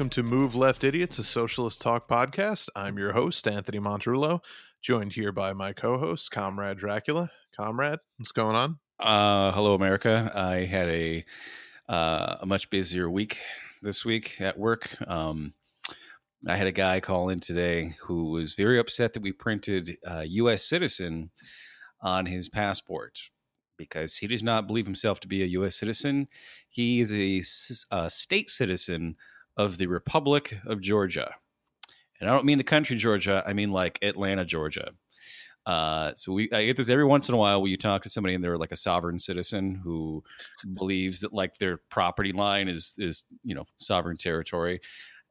Welcome to Move Left Idiots, a socialist talk podcast. I'm your host, Anthony Montrullo, joined here by my co host, Comrade Dracula. Comrade, what's going on? Uh, hello, America. I had a uh, a much busier week this week at work. Um, I had a guy call in today who was very upset that we printed uh, U.S. citizen on his passport because he does not believe himself to be a U.S. citizen. He is a, a state citizen of the Republic of Georgia. And I don't mean the country Georgia, I mean like Atlanta, Georgia. Uh, so we I get this every once in a while where you talk to somebody and they're like a sovereign citizen who believes that like their property line is is you know sovereign territory.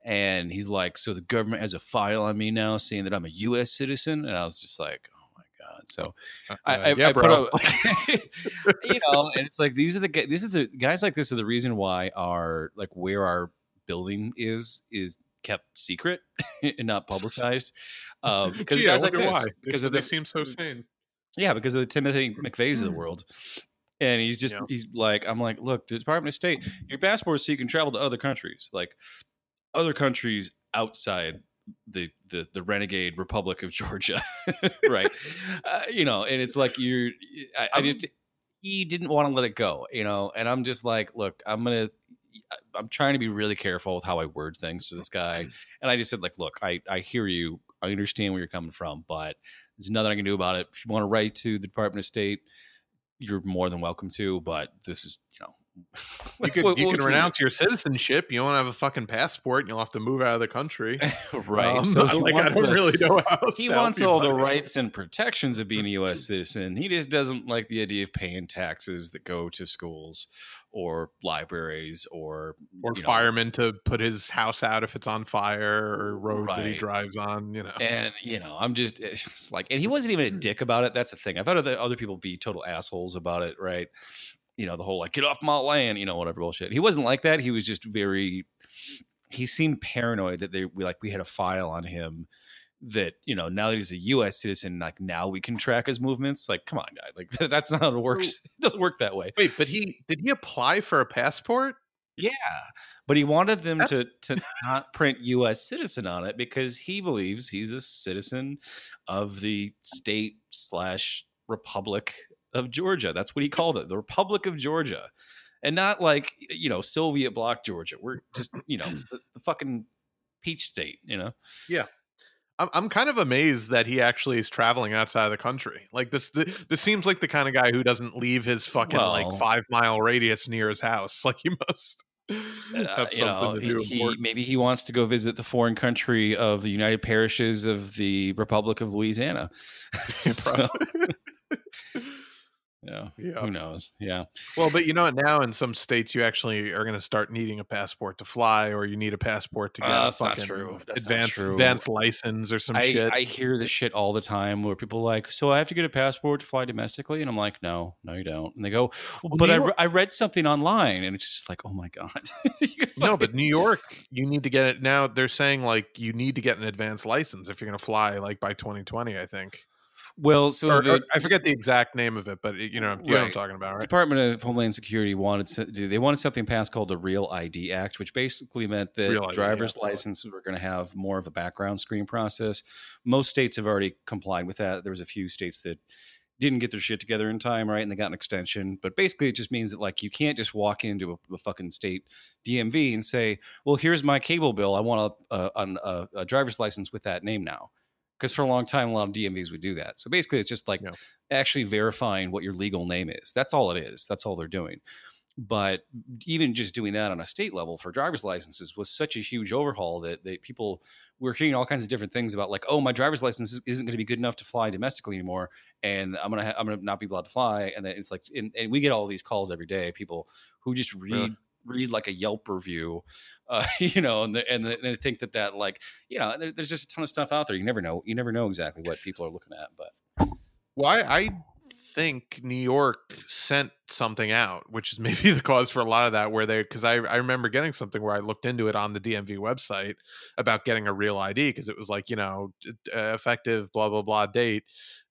And he's like, so the government has a file on me now saying that I'm a U.S. citizen, and I was just like, oh my god. So uh, I, I, yeah, I put a, you know, and it's like these are the these are the guys like this are the reason why our like where our building is is kept secret and not publicized. Um, because Gee, guys like this, why. because they, they seem so sane. Yeah, because of the Timothy McVeighs of the world. And he's just yeah. he's like, I'm like, look, the Department of State, your passport so you can travel to other countries, like other countries outside the the, the renegade Republic of Georgia, right? uh, you know, and it's like you're, I, I just he didn't want to let it go, you know, and I'm just like, look, I'm gonna Uh, I'm trying to be really careful with how I word things to this guy. And I just said, like, look, I, I hear you. I understand where you're coming from, but there's nothing I can do about it. If you want to write to the Department of State, you're more than welcome to. But this is, you know, you could what, you what can renounce you your citizenship. You won't have a fucking passport, and you'll have to move out of the country. right. Um, so like, I don't the, really know how. He wants all the rights and protections of being a U.S. citizen. He just doesn't like the idea of paying taxes that go to schools or libraries or or firemen know. to put his house out if it's on fire or roads right. that he drives on you know and you know i'm just it's like and he wasn't even a hmm. dick about it that's the thing i've had other, other people be total assholes about it right you know the whole like get off my land you know whatever bullshit he wasn't like that he was just very he seemed paranoid that they we like we had a file on him that you know now that he's a U.S. citizen, like now we can track his movements. Like, come on, guy, like that's not how it works. It doesn't work that way. Wait, but he did he apply for a passport? Yeah, but he wanted them that's... to to not print U.S. citizen on it because he believes he's a citizen of the state slash republic of Georgia. That's what he called it, the Republic of Georgia, and not like you know Soviet bloc Georgia. We're just you know the, the fucking peach state. You know. Yeah. I'm I'm kind of amazed that he actually is traveling outside of the country. Like this, this seems like the kind of guy who doesn't leave his fucking well, like five mile radius near his house. Like he must. Uh, you know, he, he, maybe he wants to go visit the foreign country of the United Parishes of the Republic of Louisiana. so, yeah. yeah. Who knows? Yeah. Well, but you know what? Now in some states, you actually are going to start needing a passport to fly, or you need a passport to get uh, a fucking true. advanced advanced license or some I, shit. I hear this shit all the time where people are like, "So I have to get a passport to fly domestically," and I'm like, "No, no, you don't." And they go, well, "But I, re- I read something online," and it's just like, "Oh my god." no, but New York, you need to get it now. They're saying like you need to get an advanced license if you're going to fly like by 2020. I think. Well, so or, the, or I forget the exact name of it, but it, you know, you right. know what I'm talking about, right? Department of Homeland Security wanted to, they wanted something passed called the Real ID Act, which basically meant that Real driver's ID, licenses were going to have more of a background screen process. Most states have already complied with that. There was a few states that didn't get their shit together in time, right? And they got an extension. But basically, it just means that like you can't just walk into a, a fucking state DMV and say, "Well, here's my cable bill. I want a, a, a, a driver's license with that name now." Because for a long time a lot of DMVs would do that. So basically, it's just like yeah. actually verifying what your legal name is. That's all it is. That's all they're doing. But even just doing that on a state level for driver's licenses was such a huge overhaul that, that people were hearing all kinds of different things about like, oh, my driver's license isn't going to be good enough to fly domestically anymore, and I'm gonna ha- I'm gonna not be allowed to fly. And then it's like, and, and we get all these calls every day, people who just read. Yeah read like a Yelp review, uh, you know, and, the, and, the, and, they think that that like, you know, there, there's just a ton of stuff out there. You never know. You never know exactly what people are looking at. But why well, I think New York sent something out, which is maybe the cause for a lot of that. Where they, because I I remember getting something where I looked into it on the DMV website about getting a real ID because it was like you know uh, effective blah blah blah date.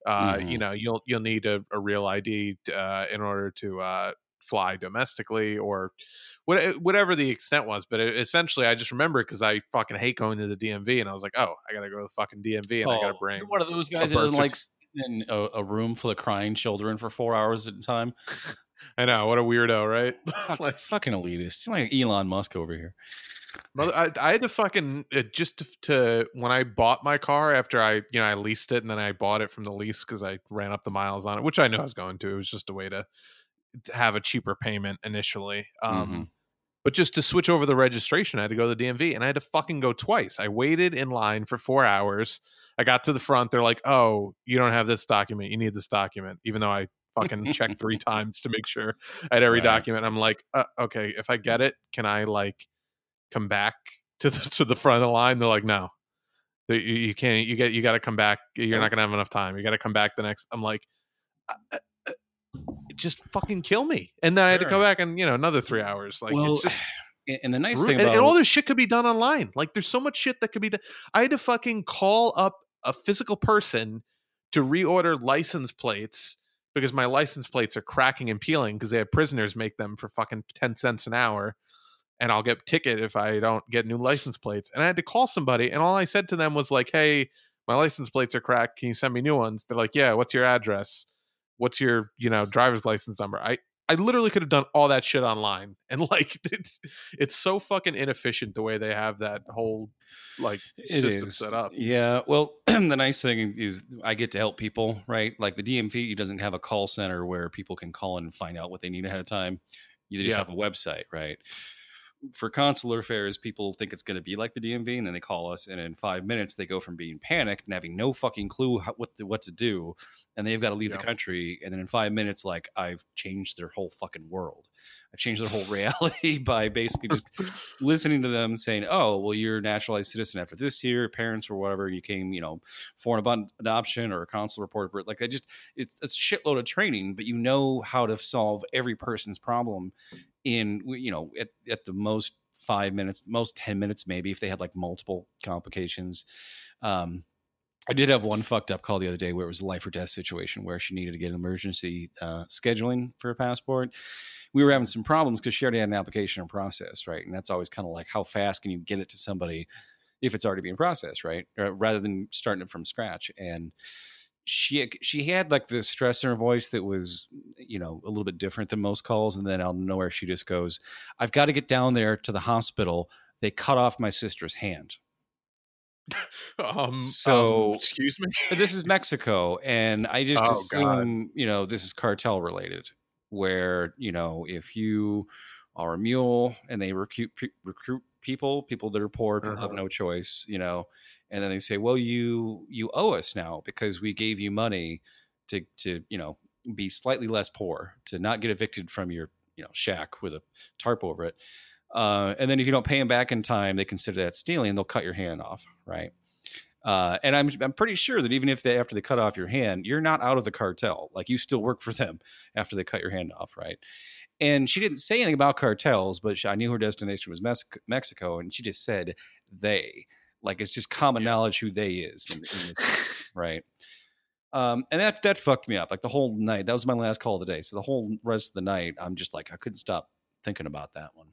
Uh, mm-hmm. You know you'll you'll need a, a real ID uh, in order to uh, fly domestically or whatever the extent was. But it, essentially, I just remember because I fucking hate going to the DMV, and I was like, oh, I gotta go to the fucking DMV, and oh, I gotta bring one of those guys that doesn't like in a, a, room full of crying children for four hours at a time. I know what a weirdo, right? Fuck, like fucking elitist. It's like Elon Musk over here. Mother, I, I had to fucking uh, just to, to, when I bought my car after I you know I leased it and then I bought it from the lease because I ran up the miles on it, which I knew I was going to. It was just a way to have a cheaper payment initially. Um, mm-hmm. But just to switch over the registration, I had to go to the DMV and I had to fucking go twice. I waited in line for four hours. I got to the front. They're like, "Oh, you don't have this document. You need this document," even though I fucking checked three times to make sure I had every right. document. I'm like, uh, okay, if I get it, can I like come back to the to the front of the line? They're like, no, you, you can't. You get you got to come back. You're not gonna have enough time. You got to come back the next. I'm like, uh, uh, uh just fucking kill me. And then I had to come back and you know another three hours. Like well, it's just. And the nice thing about and, and all this shit could be done online. Like there's so much shit that could be done. I had to fucking call up a physical person to reorder license plates because my license plates are cracking and peeling because they have prisoners make them for fucking 10 cents an hour and I'll get ticket if I don't get new license plates. And I had to call somebody and all I said to them was like, "Hey, my license plates are cracked. Can you send me new ones?" They're like, "Yeah, what's your address? What's your, you know, driver's license number?" I I literally could have done all that shit online. And like it's it's so fucking inefficient the way they have that whole like it system is. set up. Yeah. Well, the nice thing is I get to help people, right? Like the DMV doesn't have a call center where people can call in and find out what they need ahead of time. You just yeah. have a website, right? For consular affairs, people think it's going to be like the DMV, and then they call us, and in five minutes they go from being panicked and having no fucking clue how, what to, what to do, and they've got to leave yeah. the country, and then in five minutes, like I've changed their whole fucking world. I've changed their whole reality by basically just listening to them saying, "Oh, well, you're a naturalized citizen after this year, parents or whatever, you came, you know, foreign adoption or a consular report." Like I just, it's a shitload of training, but you know how to solve every person's problem in, you know, at, at the most five minutes, most ten minutes, maybe if they had like multiple complications. Um, I did have one fucked up call the other day where it was a life or death situation where she needed to get an emergency uh, scheduling for a passport we were having some problems because she already had an application in process, right? And that's always kind of like how fast can you get it to somebody if it's already being processed, right? Rather than starting it from scratch. And she she had like the stress in her voice that was you know a little bit different than most calls and then out of nowhere she just goes i've got to get down there to the hospital they cut off my sister's hand um so um, excuse me this is mexico and i just oh, assume God. you know this is cartel related where you know if you are a mule and they recruit recruit people, people that are poor uh-huh. have no choice, you know, and then they say, well, you you owe us now because we gave you money to to you know be slightly less poor to not get evicted from your you know shack with a tarp over it. Uh, and then if you don't pay them back in time, they consider that stealing. They'll cut your hand off, right? Uh, and I'm I'm pretty sure that even if they after they cut off your hand, you're not out of the cartel. Like you still work for them after they cut your hand off, right? And she didn't say anything about cartels, but she, I knew her destination was Mexico, and she just said they. Like it's just common yeah. knowledge who they is, in, in this, right? Um, and that that fucked me up. Like the whole night. That was my last call of the day. So the whole rest of the night, I'm just like I couldn't stop thinking about that one.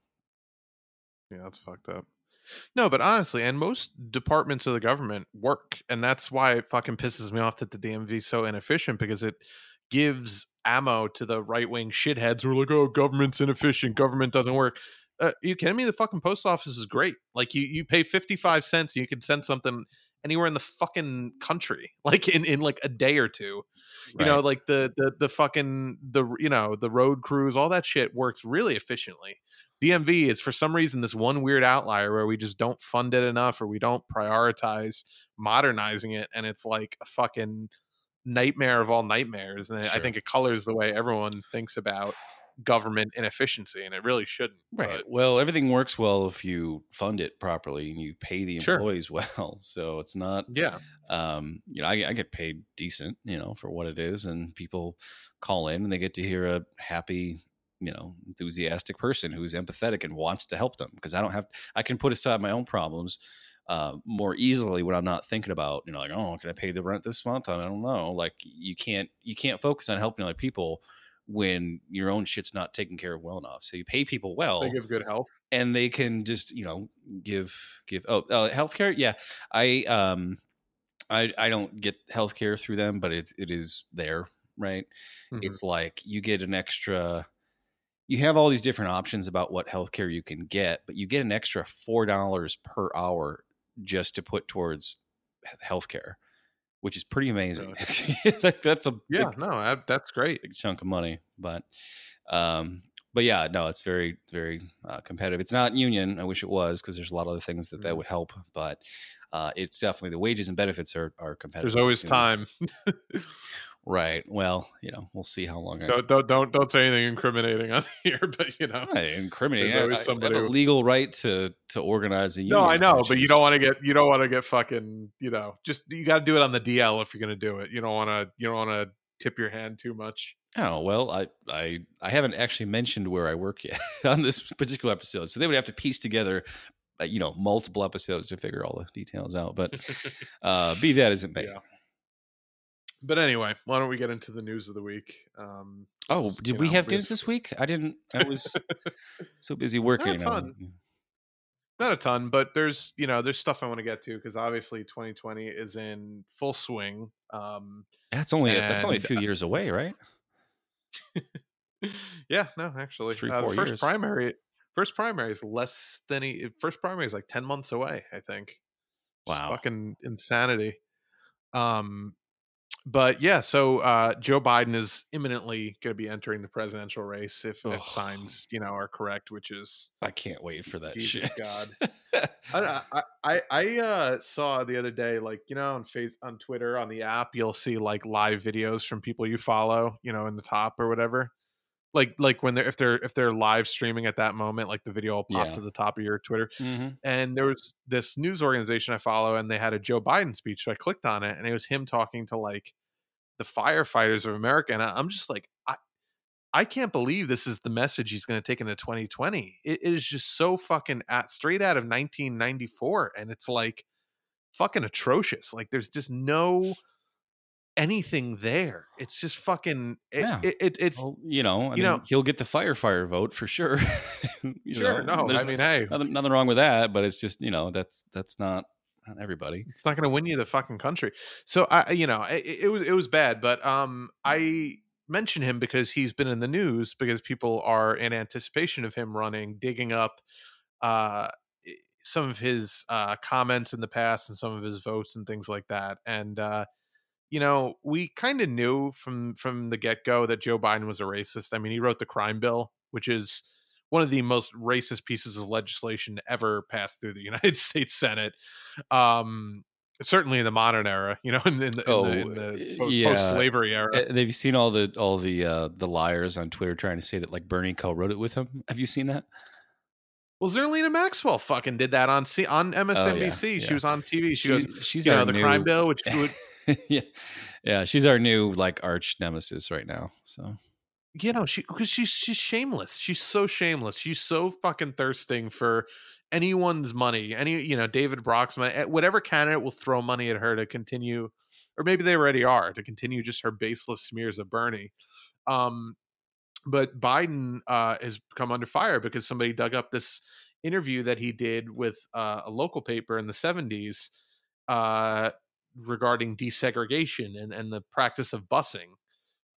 Yeah, that's fucked up. No, but honestly, and most departments of the government work, and that's why it fucking pisses me off that the DMV is so inefficient because it gives ammo to the right wing shitheads who are like, "Oh, government's inefficient. Government doesn't work." Uh, you kidding me? The fucking post office is great. Like you, you pay fifty five cents, you can send something anywhere in the fucking country, like in in like a day or two. Right. You know, like the the the fucking the you know the road crews, all that shit works really efficiently. DMV is for some reason this one weird outlier where we just don't fund it enough or we don't prioritize modernizing it and it's like a fucking nightmare of all nightmares and sure. I think it colors the way everyone thinks about government inefficiency and it really shouldn't right but. well everything works well if you fund it properly and you pay the employees sure. well so it's not yeah um you know I, I get paid decent you know for what it is and people call in and they get to hear a happy you know enthusiastic person who's empathetic and wants to help them because i don't have i can put aside my own problems uh, more easily when i'm not thinking about you know like oh can i pay the rent this month i don't know like you can't you can't focus on helping other people when your own shit's not taken care of well enough. So you pay people well. They give good health. And they can just, you know, give give oh uh, healthcare. Yeah. I um I I don't get healthcare through them, but it it is there, right? Mm-hmm. It's like you get an extra you have all these different options about what healthcare you can get, but you get an extra four dollars per hour just to put towards healthcare which is pretty amazing. that's a yeah, big, no, that's great, big chunk of money. But, um, but yeah, no, it's very very uh, competitive. It's not union. I wish it was because there's a lot of other things that mm-hmm. that would help, but uh, it's definitely the wages and benefits are are competitive. There's always time. Right. Well, you know, we'll see how long. Don't I... don't don't don't say anything incriminating on here, but you know, right, incriminating. I, I, have a legal right to to organize a union. No, I know, but you don't want to get you don't want to get fucking you know just you got to do it on the DL if you're going to do it. You don't want to you don't want to tip your hand too much. Oh well, I I I haven't actually mentioned where I work yet on this particular episode, so they would have to piece together uh, you know multiple episodes to figure all the details out. But uh, be that as it may. Yeah but anyway, why don't we get into the news of the week? Um, oh, did we know, have news this week? I didn't. I was so busy working. Not a ton. Not a ton, but there's you know there's stuff I want to get to because obviously 2020 is in full swing. Um, that's only and, that's only a few years away, right? yeah, no, actually, three uh, four first years. primary. First primary is less than a, first primary is like 10 months away. I think. Wow, fucking insanity. Um, but yeah, so uh, Joe Biden is imminently going to be entering the presidential race if, if, signs, you know, are correct. Which is, I can't wait for that Jesus shit. God, I I, I uh, saw the other day, like you know, on face on Twitter on the app, you'll see like live videos from people you follow, you know, in the top or whatever like like when they're if they're if they're live streaming at that moment like the video will pop yeah. to the top of your twitter mm-hmm. and there was this news organization i follow and they had a joe biden speech so i clicked on it and it was him talking to like the firefighters of america and i'm just like i i can't believe this is the message he's going to take into 2020 it, it is just so fucking at straight out of 1994 and it's like fucking atrocious like there's just no anything there. It's just fucking. It, yeah. It, it, it's well, you know I you mean, know he'll get the fire fire vote for sure. sure, know, no, I mean, hey, nothing, nothing, wrong with that, but it's just you know that's that's not not everybody. It's not going to win you the fucking country. So I, you know, it, it was it was bad, but um, I mention him because he's been in the news because people are in anticipation of him running, digging up uh some of his uh comments in the past and some of his votes and things like that, and uh you know, we kind of knew from from the get go that Joe Biden was a racist. I mean, he wrote the crime bill, which is one of the most racist pieces of legislation ever passed through the United States Senate. Um, certainly in the modern era, you know, in, in the, oh, in the, in the yeah. post-slavery era. Have you seen all the all the uh, the liars on Twitter trying to say that like Bernie co-wrote it with him? Have you seen that? Well, Zerlina Maxwell fucking did that on C- on MSNBC. Oh, yeah, yeah. She was on TV. She she's, goes, she's you know, the new... crime bill, which would yeah, yeah. She's our new like arch nemesis right now. So you know, she because she's she's shameless. She's so shameless. She's so fucking thirsting for anyone's money. Any you know, David Brock's money. Eh, whatever candidate will throw money at her to continue, or maybe they already are to continue just her baseless smears of Bernie. Um, but Biden uh, has come under fire because somebody dug up this interview that he did with uh, a local paper in the 70s uh, regarding desegregation and, and the practice of busing.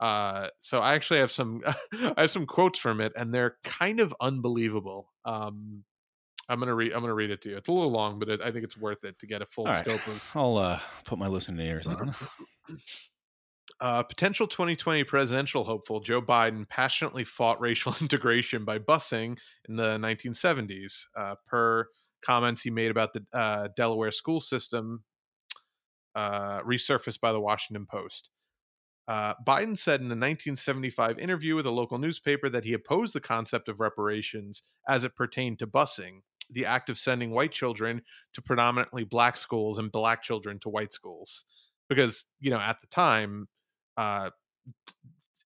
Uh, so I actually have some I have some quotes from it, and they're kind of unbelievable. Um, I'm gonna read I'm gonna read it to you. It's a little long, but it, I think it's worth it to get a full scope of. I'll uh, put my listening ears on. Uh, potential 2020 presidential hopeful Joe Biden passionately fought racial integration by busing in the 1970s. Uh, per comments he made about the uh, Delaware school system uh, resurfaced by the Washington Post. Uh, Biden said in a 1975 interview with a local newspaper that he opposed the concept of reparations as it pertained to busing, the act of sending white children to predominantly black schools and black children to white schools. Because, you know, at the time, uh,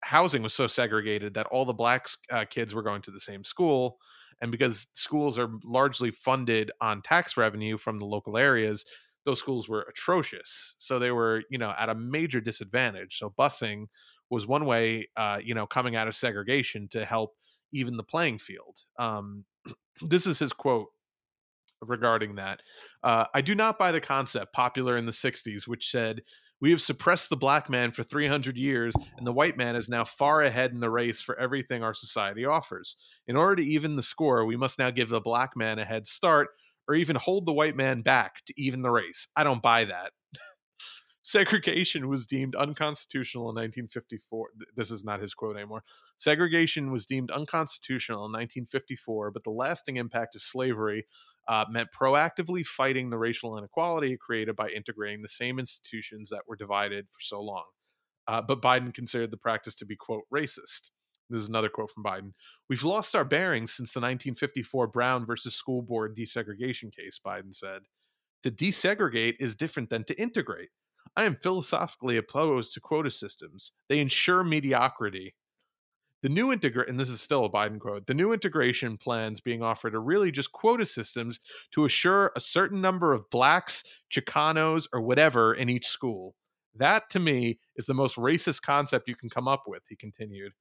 housing was so segregated that all the black uh, kids were going to the same school. And because schools are largely funded on tax revenue from the local areas, those schools were atrocious. So they were, you know, at a major disadvantage. So busing was one way, uh, you know, coming out of segregation to help even the playing field. Um, this is his quote regarding that. Uh, I do not buy the concept popular in the 60s, which said, We have suppressed the black man for 300 years, and the white man is now far ahead in the race for everything our society offers. In order to even the score, we must now give the black man a head start or even hold the white man back to even the race. I don't buy that. Segregation was deemed unconstitutional in 1954. This is not his quote anymore. Segregation was deemed unconstitutional in 1954, but the lasting impact of slavery uh, meant proactively fighting the racial inequality created by integrating the same institutions that were divided for so long. Uh, but Biden considered the practice to be, quote, racist. This is another quote from Biden. We've lost our bearings since the 1954 Brown versus School Board desegregation case, Biden said. To desegregate is different than to integrate. I am philosophically opposed to quota systems. They ensure mediocrity. The new integrate, and this is still a Biden quote, the new integration plans being offered are really just quota systems to assure a certain number of blacks, Chicanos, or whatever in each school. That to me is the most racist concept you can come up with, he continued.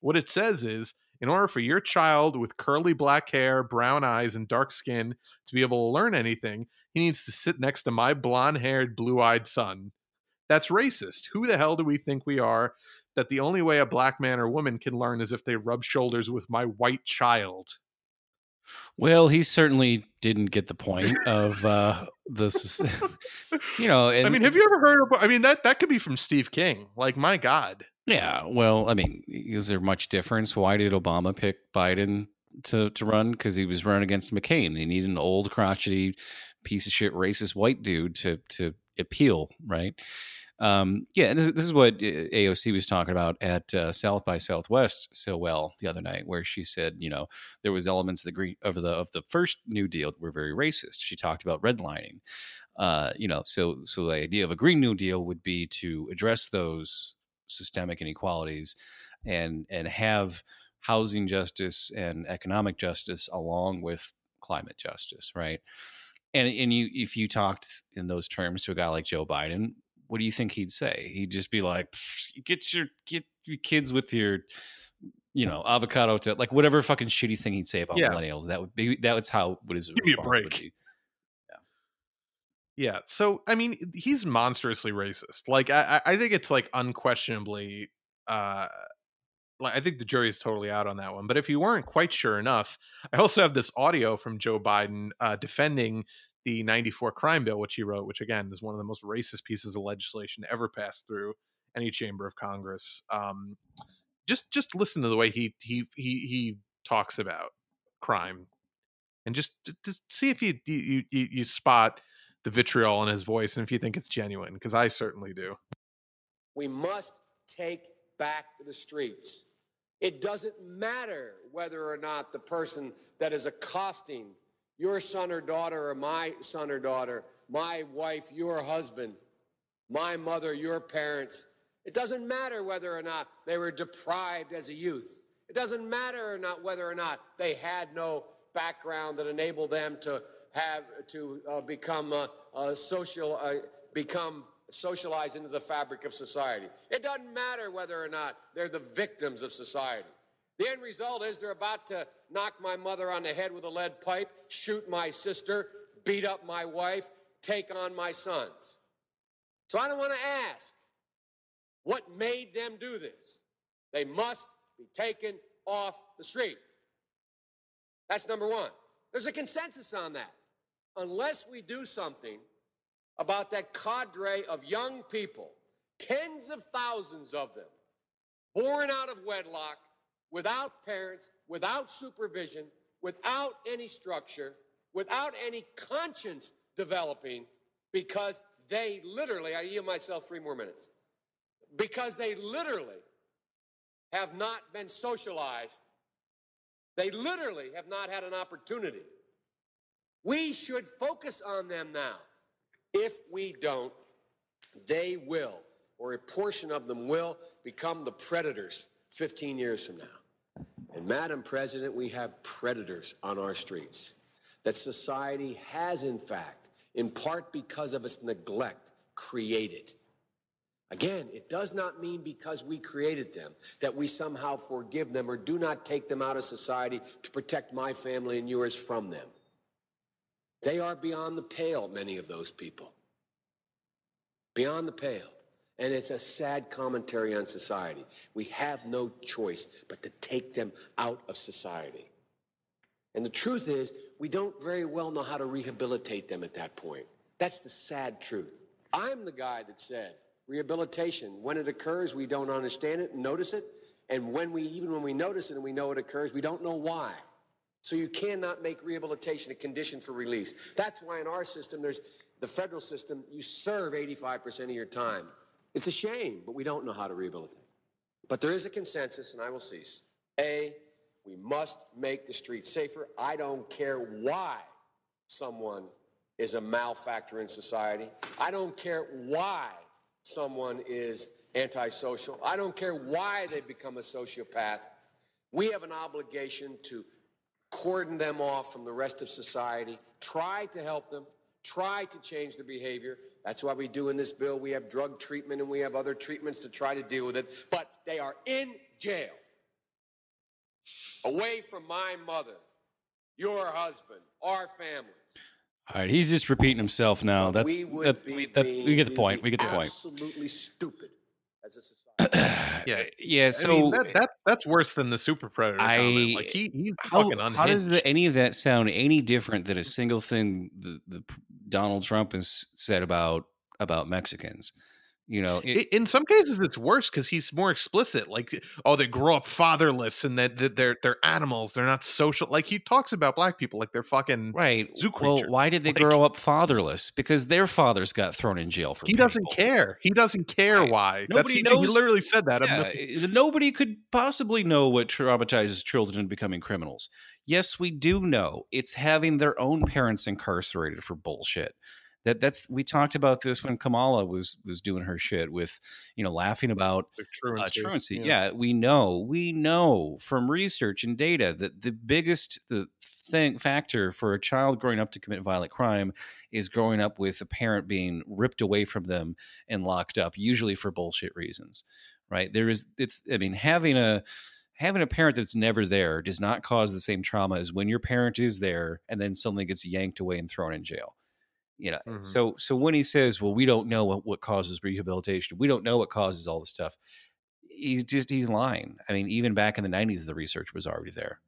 What it says is in order for your child with curly black hair, brown eyes, and dark skin to be able to learn anything, he needs to sit next to my blonde haired, blue eyed son. That's racist. Who the hell do we think we are that the only way a black man or woman can learn is if they rub shoulders with my white child? Well, he certainly didn't get the point of uh, this. you know, and, I mean, have you ever heard of? I mean, that that could be from Steve King. Like, my God. Yeah. Well, I mean, is there much difference? Why did Obama pick Biden to to run? Because he was running against McCain. He needed an old crotchety piece of shit racist white dude to to appeal, right? Um, yeah, and this, this, is what uh, AOC was talking about at uh, South by Southwest so well the other night, where she said, you know, there was elements of the green of the of the first New Deal that were very racist. She talked about redlining, uh, you know, so so the idea of a Green New Deal would be to address those systemic inequalities and and have housing justice and economic justice along with climate justice, right? And and you if you talked in those terms to a guy like Joe Biden, what do you think he'd say? He'd just be like, "Get your get your kids with your, you know, avocado to like whatever fucking shitty thing he'd say about yeah. millennials." That would be that was how what is his give me a break. Yeah. So I mean, he's monstrously racist. Like I, I think it's like unquestionably. uh like I think the jury is totally out on that one. But if you weren't quite sure enough, I also have this audio from Joe Biden uh, defending the 94 crime bill which he wrote which again is one of the most racist pieces of legislation ever passed through any chamber of congress um, just just listen to the way he he he he talks about crime and just just see if you you you, you spot the vitriol in his voice and if you think it's genuine because i certainly do we must take back the streets it doesn't matter whether or not the person that is accosting your son or daughter or my son or daughter, my wife, your husband, my mother, your parents. It doesn't matter whether or not they were deprived as a youth. It doesn't matter or not whether or not they had no background that enabled them to have to uh, become uh, uh, social, uh, become socialized into the fabric of society. It doesn't matter whether or not they're the victims of society. The end result is they're about to knock my mother on the head with a lead pipe, shoot my sister, beat up my wife, take on my sons. So I don't want to ask what made them do this. They must be taken off the street. That's number one. There's a consensus on that. Unless we do something about that cadre of young people, tens of thousands of them, born out of wedlock, without parents, without supervision, without any structure, without any conscience developing, because they literally, I yield myself three more minutes, because they literally have not been socialized. They literally have not had an opportunity. We should focus on them now. If we don't, they will, or a portion of them will, become the predators 15 years from now. And Madam President, we have predators on our streets that society has, in fact, in part because of its neglect, created. Again, it does not mean because we created them that we somehow forgive them or do not take them out of society to protect my family and yours from them. They are beyond the pale, many of those people. Beyond the pale. And it's a sad commentary on society. We have no choice but to take them out of society. And the truth is, we don't very well know how to rehabilitate them at that point. That's the sad truth. I'm the guy that said, rehabilitation. When it occurs, we don't understand it and notice it. And when we, even when we notice it and we know it occurs, we don't know why. So you cannot make rehabilitation a condition for release. That's why in our system, there's the federal system, you serve 85% of your time. It's a shame, but we don't know how to rehabilitate. But there is a consensus, and I will cease. A, we must make the streets safer. I don't care why someone is a malfactor in society. I don't care why someone is antisocial. I don't care why they become a sociopath. We have an obligation to cordon them off from the rest of society, try to help them, try to change their behavior. That's why we do in this bill. We have drug treatment and we have other treatments to try to deal with it. But they are in jail, away from my mother, your husband, our family. All right, he's just repeating himself now. That's we, that, we, that, we get the point. We get the point. Absolutely stupid as a society. yeah, yeah. So I mean, that, that, that's worse than the super predator. I comment. like he, he's how, fucking unhinged. How does the, any of that sound any different than a mm. single thing the, the Donald Trump has said about about Mexicans? You know, it, in some cases it's worse because he's more explicit. Like, oh, they grow up fatherless and that, that they're they're animals. They're not social. Like he talks about black people like they're fucking right. Zoo creatures. Well, why did they like, grow up fatherless? Because their fathers got thrown in jail for. He people. doesn't care. He doesn't care right. why. Nobody That's, knows. He, he literally said that. Yeah, eh, nobody could possibly know what traumatizes children becoming criminals. Yes, we do know. It's having their own parents incarcerated for bullshit that that's we talked about this when Kamala was was doing her shit with you know laughing about truancy. Uh, truancy. Yeah. yeah, we know we know from research and data that the biggest the thing factor for a child growing up to commit violent crime is growing up with a parent being ripped away from them and locked up, usually for bullshit reasons. Right? There is it's I mean having a having a parent that's never there does not cause the same trauma as when your parent is there and then suddenly gets yanked away and thrown in jail you know mm-hmm. so so when he says well we don't know what, what causes rehabilitation we don't know what causes all this stuff he's just he's lying i mean even back in the 90s the research was already there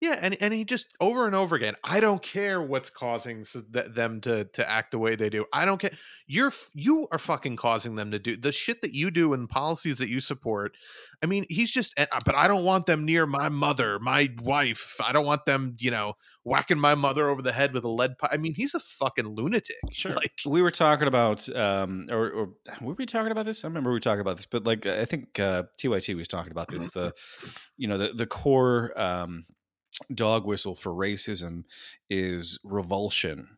yeah, and and he just over and over again. I don't care what's causing them to to act the way they do. I don't care. You're you are fucking causing them to do the shit that you do and policies that you support. I mean, he's just. Uh, but I don't want them near my mother, my wife. I don't want them, you know, whacking my mother over the head with a lead pipe. I mean, he's a fucking lunatic. Sure. Like we were talking about, um, or, or were we talking about this? I remember we were talking about this, but like I think uh, TYT was talking about this. The, you know, the the core. Um, dog whistle for racism is revulsion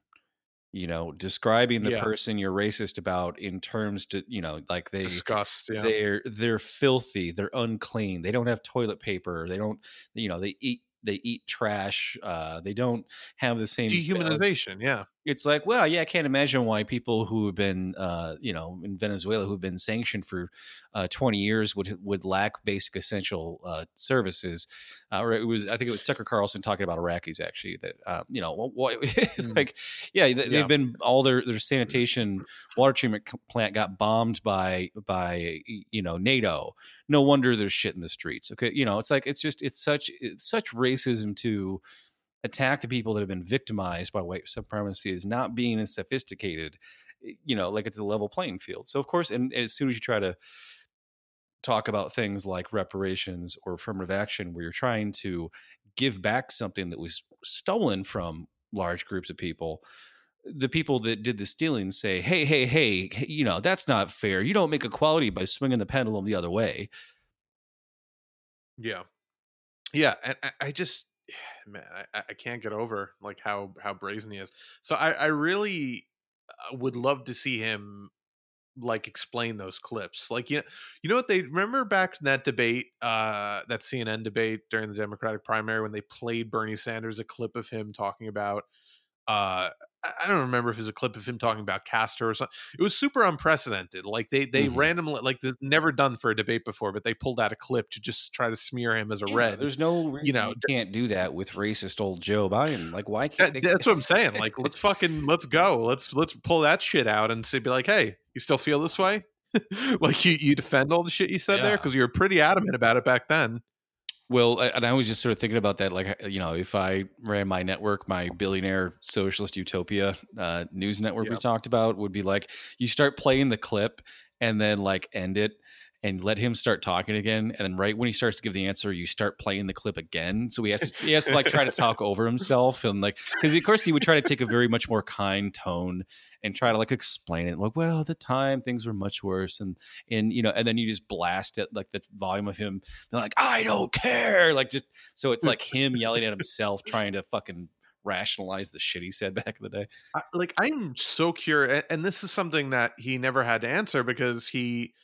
you know describing the yeah. person you're racist about in terms to you know like they disgust yeah. they're they're filthy they're unclean they don't have toilet paper they don't you know they eat they eat trash uh they don't have the same dehumanization yeah it's like, well, yeah, I can't imagine why people who have been, uh, you know, in Venezuela who've been sanctioned for uh, 20 years would would lack basic essential uh, services. Uh, or it was, I think it was Tucker Carlson talking about Iraqis actually that, uh, you know, mm. like, yeah, they, have been all their their sanitation water treatment plant got bombed by by you know NATO. No wonder there's shit in the streets. Okay, you know, it's like it's just it's such it's such racism to attack the people that have been victimized by white supremacy as not being as sophisticated, eh, you know, like it's a level playing field. So, of course, and, as soon as you try to talk about things like reparations or affirmative action, where you're trying to give back something that was stolen from large groups of people, the people that did the stealing say, "Hey, hey, hey, you know that's not fair. You don't make equality by swinging the pendulum the other way." Yeah, yeah, and I just man, I, I can't get over like how how brazen he is. So I I really uh, would love to see him like explain those clips like you know you know what they remember back in that debate uh that cnn debate during the democratic primary when they played bernie sanders a clip of him talking about uh I don't remember if it was a clip of him talking about Castro or something. It was super unprecedented. Like they they mm-hmm. randomly like they've never done for a debate before, but they pulled out a clip to just try to smear him as a yeah, red. There's no you know you can't do that with racist old Joe Biden. Like why can't that, that's what I'm saying. Like let's fucking let's go. Let's let's pull that shit out and say be like, hey, you still feel this way? like you you defend all the shit you said yeah. there because you were pretty adamant about it back then. Well, and I was just sort of thinking about that. Like, you know, if I ran my network, my billionaire socialist utopia uh, news network yep. we talked about would be like, you start playing the clip and then like end it and let him start talking again. And then right when he starts to give the answer, you start playing the clip again. So he has to, he has to like try to talk over himself and like, cause of course he would try to take a very much more kind tone and try to like explain it like, well, at the time things were much worse. And, and, you know, and then you just blast it like the volume of him like, I don't care. Like just, so it's like him yelling at himself, trying to fucking rationalize the shit he said back in the day. I, like I'm so curious, and this is something that he never had to answer because he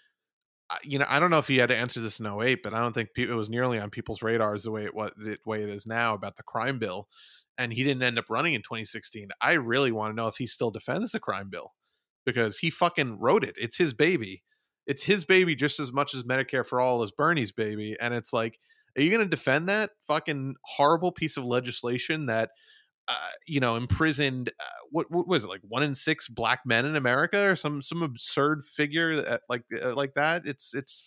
you know, I don't know if he had to answer this in 08, but I don't think it was nearly on people's radars the way it was, the way it is now about the crime bill. And he didn't end up running in 2016. I really want to know if he still defends the crime bill because he fucking wrote it. It's his baby. It's his baby just as much as Medicare for all is Bernie's baby. And it's like, are you going to defend that fucking horrible piece of legislation that uh, you know, imprisoned uh, what what was it like one in six black men in America or some some absurd figure that, like uh, like that. It's it's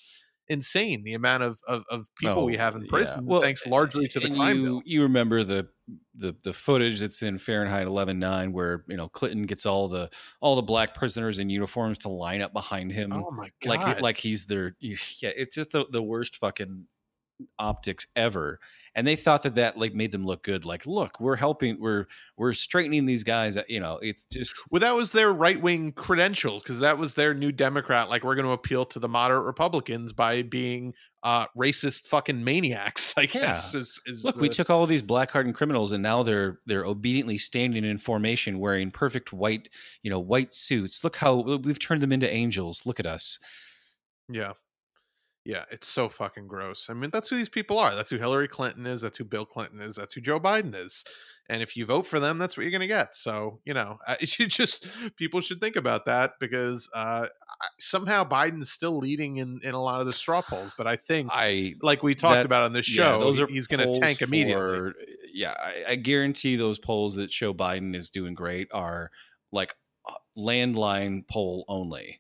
insane the amount of of, of people oh, we have in prison yeah. well, thanks largely to the crime you, bill. You remember the the the footage that's in Fahrenheit 11.9 where you know Clinton gets all the all the black prisoners in uniforms to line up behind him. Oh my god! Like like he's their yeah. It's just the the worst fucking optics ever and they thought that that like made them look good like look we're helping we're we're straightening these guys you know it's just well that was their right-wing credentials because that was their new democrat like we're going to appeal to the moderate republicans by being uh racist fucking maniacs i guess yeah. is, is look the... we took all of these black hardened criminals and now they're they're obediently standing in formation wearing perfect white you know white suits. Look how we've turned them into angels. Look at us. Yeah yeah, it's so fucking gross. I mean, that's who these people are. That's who Hillary Clinton is. That's who Bill Clinton is. That's who Joe Biden is. And if you vote for them, that's what you're going to get. So, you know, you just people should think about that because uh, somehow Biden's still leading in, in a lot of the straw polls. But I think, I like we talked about on this show, yeah, those are he's going to tank immediately. For, yeah, I, I guarantee those polls that show Biden is doing great are like landline poll only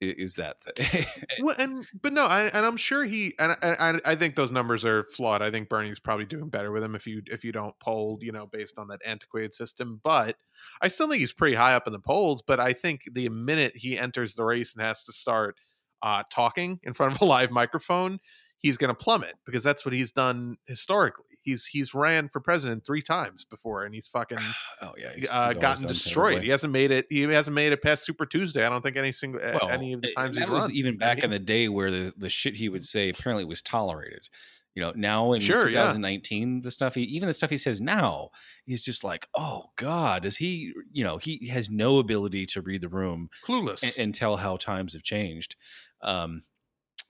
is that thing. well, and but no, I, and I'm sure he and I, I think those numbers are flawed. I think Bernie's probably doing better with him if you if you don't poll, you know, based on that antiquated system. But I still think he's pretty high up in the polls. But I think the minute he enters the race and has to start uh, talking in front of a live microphone, he's going to plummet because that's what he's done historically he's he's ran for president three times before, and he's fucking oh yeah, he's, uh, he's gotten destroyed. He hasn't made it. He hasn't made it past Super Tuesday. I don't think any single well, any of the times that was run. even back in the day where the the shit he would say apparently was tolerated. You know, now in sure, 2019, yeah. the stuff he even the stuff he says now, he's just like, oh God, does he? You know, he has no ability to read the room, clueless, and, and tell how times have changed. Um,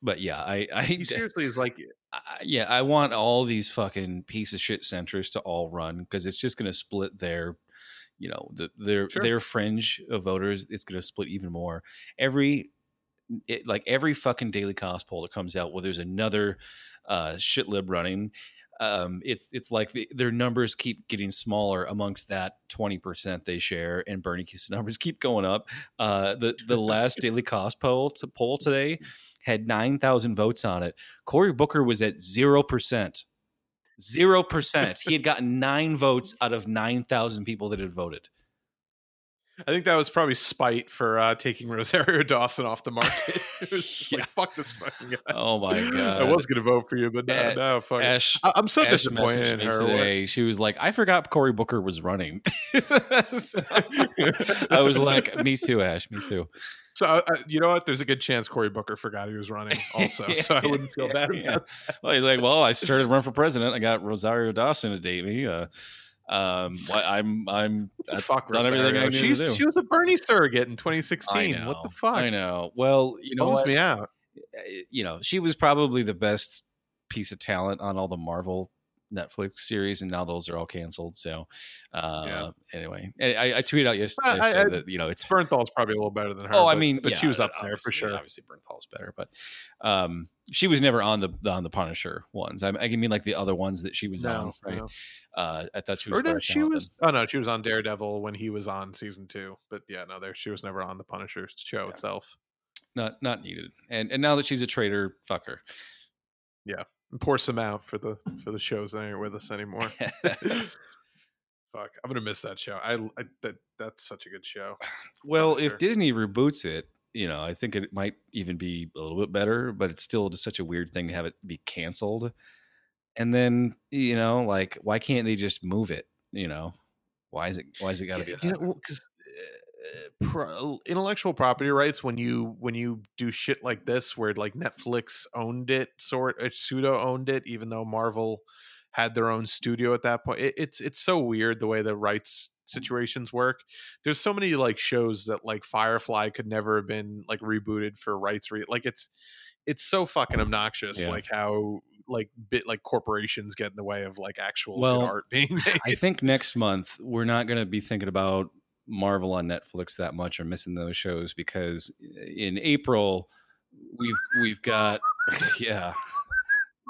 but yeah, I, I he seriously is like I, yeah, I want all these fucking piece of shit centrists to all run because it's just going to split their, you know, the, their sure. their fringe of voters. It's going to split even more. Every it, like every fucking Daily Kos poll that comes out, well, there's another uh, shit lib running. Um, it's it's like the, their numbers keep getting smaller amongst that twenty percent they share, and Bernie numbers keep going up. Uh, the the last Daily Kos poll to poll today had 9,000 votes on it. Cory Booker was at 0%. 0%. he had gotten nine votes out of 9,000 people that had voted. I think that was probably spite for uh, taking Rosario Dawson off the market. it was yeah. like, fuck this fucking guy. Oh my god! I was gonna vote for you, but no, no, fuck. Ash, I- am so Ash disappointed in her. Today. She was like, "I forgot Cory Booker was running." I was like, "Me too, Ash. Me too." So uh, uh, you know what? There's a good chance Cory Booker forgot he was running also. yeah, so I wouldn't feel bad yeah. that. Well, he's like, well, I started to run for president. I got Rosario Dawson to date me. Uh, um, I'm I'm that's fuck Rosario. everything I need She's, to do. She was a Bernie surrogate in 2016. Know, what the fuck? I know. Well, you know, what? me out. You know, she was probably the best piece of talent on all the Marvel Netflix series, and now those are all canceled. So, uh, yeah. anyway, I, I tweeted out yesterday I, I, that you know it's Bernthal's probably a little better than her. Oh, I mean, but yeah, she was up there for sure. Obviously, Bernthal's better, but um, she was never on the on the Punisher ones. I, I mean, like the other ones that she was no, on, right? No. Uh, I thought she was. Or no, she was. Oh no, she was on Daredevil when he was on season two. But yeah, no, there she was never on the Punisher show yeah. itself. Not not needed. And and now that she's a traitor, fuck her. Yeah, pour some out for the for the shows that aren't with us anymore. Fuck, I'm gonna miss that show. I, I that that's such a good show. Well, if sure. Disney reboots it, you know, I think it might even be a little bit better, but it's still just such a weird thing to have it be canceled. And then, you know, like why can't they just move it? You know, why is it why is it got to be? You know, because pro, intellectual property rights when you when you do shit like this where like Netflix owned it sort uh, pseudo owned it even though Marvel had their own studio at that point it, it's it's so weird the way the rights situations work there's so many like shows that like Firefly could never have been like rebooted for rights re- like it's it's so fucking obnoxious yeah. like how like bit like corporations get in the way of like actual well, art being made. I think next month we're not going to be thinking about Marvel on Netflix that much or missing those shows because in April we've we've got yeah.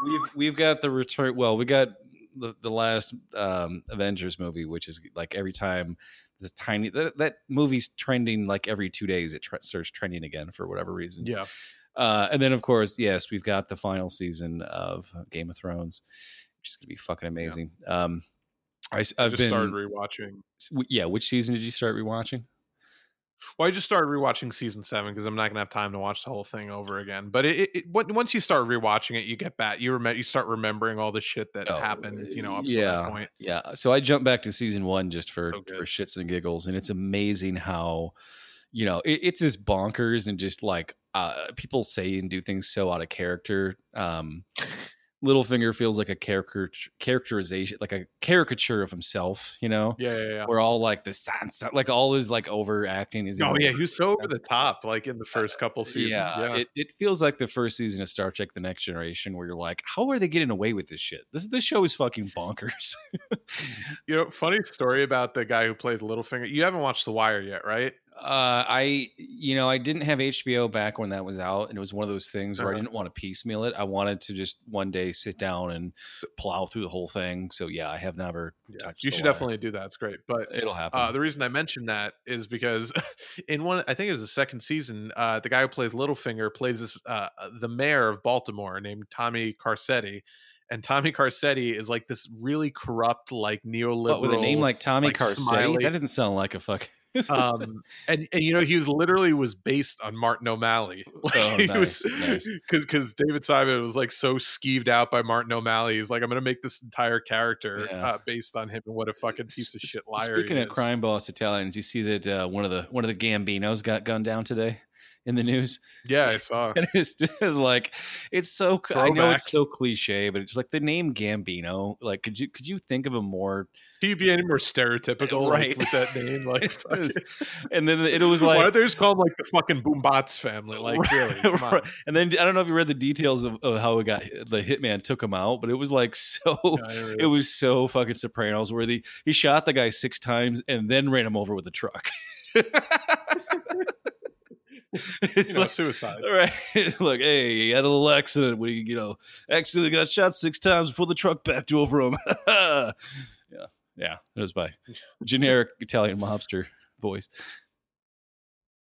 We've we've got the return well we got the, the last um, Avengers movie which is like every time this tiny that, that movie's trending like every two days it starts trending again for whatever reason. Yeah. Uh, and then of course yes we've got the final season of Game of Thrones which is gonna be fucking amazing. Yeah. um I, have been started rewatching. Yeah, which season did you start rewatching? Well, I just started rewatching season seven because I'm not gonna have time to watch the whole thing over again. But it, it, once you start rewatching it, you get back. You remember, you start remembering all the shit that oh, happened. You know, yeah, yeah. So I jumped back to season one just for so for shits and giggles, and it's amazing how, you know, it, it's just bonkers and just like uh, people say and do things so out of character. Um, Littlefinger feels like a character characterization, like a caricature of himself. You know, yeah, yeah, yeah. We're all like the sans, like all his like overacting is. Oh yeah, he's so over the top, like in the uh, first couple uh, seasons. Yeah, yeah. It, it feels like the first season of Star Trek: The Next Generation, where you're like, how are they getting away with this shit? This this show is fucking bonkers. you know, funny story about the guy who plays Littlefinger. You haven't watched The Wire yet, right? Uh, I you know I didn't have HBO back when that was out, and it was one of those things where uh-huh. I didn't want to piecemeal it. I wanted to just one day sit down and plow through the whole thing. So yeah, I have never yeah, touched. You should wire. definitely do that. It's great, but it'll happen. Uh, the reason I mentioned that is because in one, I think it was the second season, uh, the guy who plays Littlefinger plays this uh, the mayor of Baltimore named Tommy Carcetti and Tommy Carcetti is like this really corrupt, like neoliberal. What, with a name like Tommy like Carcetti, smiley. that didn't sound like a fuck um, and and you know he was literally was based on Martin O'Malley. Like, oh, nice, because because David Simon was like so skeeved out by Martin O'Malley. He's like, I'm gonna make this entire character yeah. uh, based on him and what a fucking piece of shit liar. Speaking of crime boss Italians, you see that uh, one of the one of the Gambinos got gunned down today in the news. Yeah, I saw. And it's just like it's so. Throwback. I know it's so cliche, but it's like the name Gambino. Like, could you could you think of a more? Can you be any more stereotypical, right? Like, with that name, like, and then it was like, why don't they just call them like the fucking Boombats family? Like, right, really? Right. And then I don't know if you read the details of, of how it got. The hitman took him out, but it was like so. Yeah, it was so fucking Sopranos, where the he shot the guy six times and then ran him over with a truck. you know, suicide. Right. Look, hey, you had a little accident where you, you know, accidentally got shot six times before the truck backed over him. yeah. Yeah. It was by generic Italian mobster voice.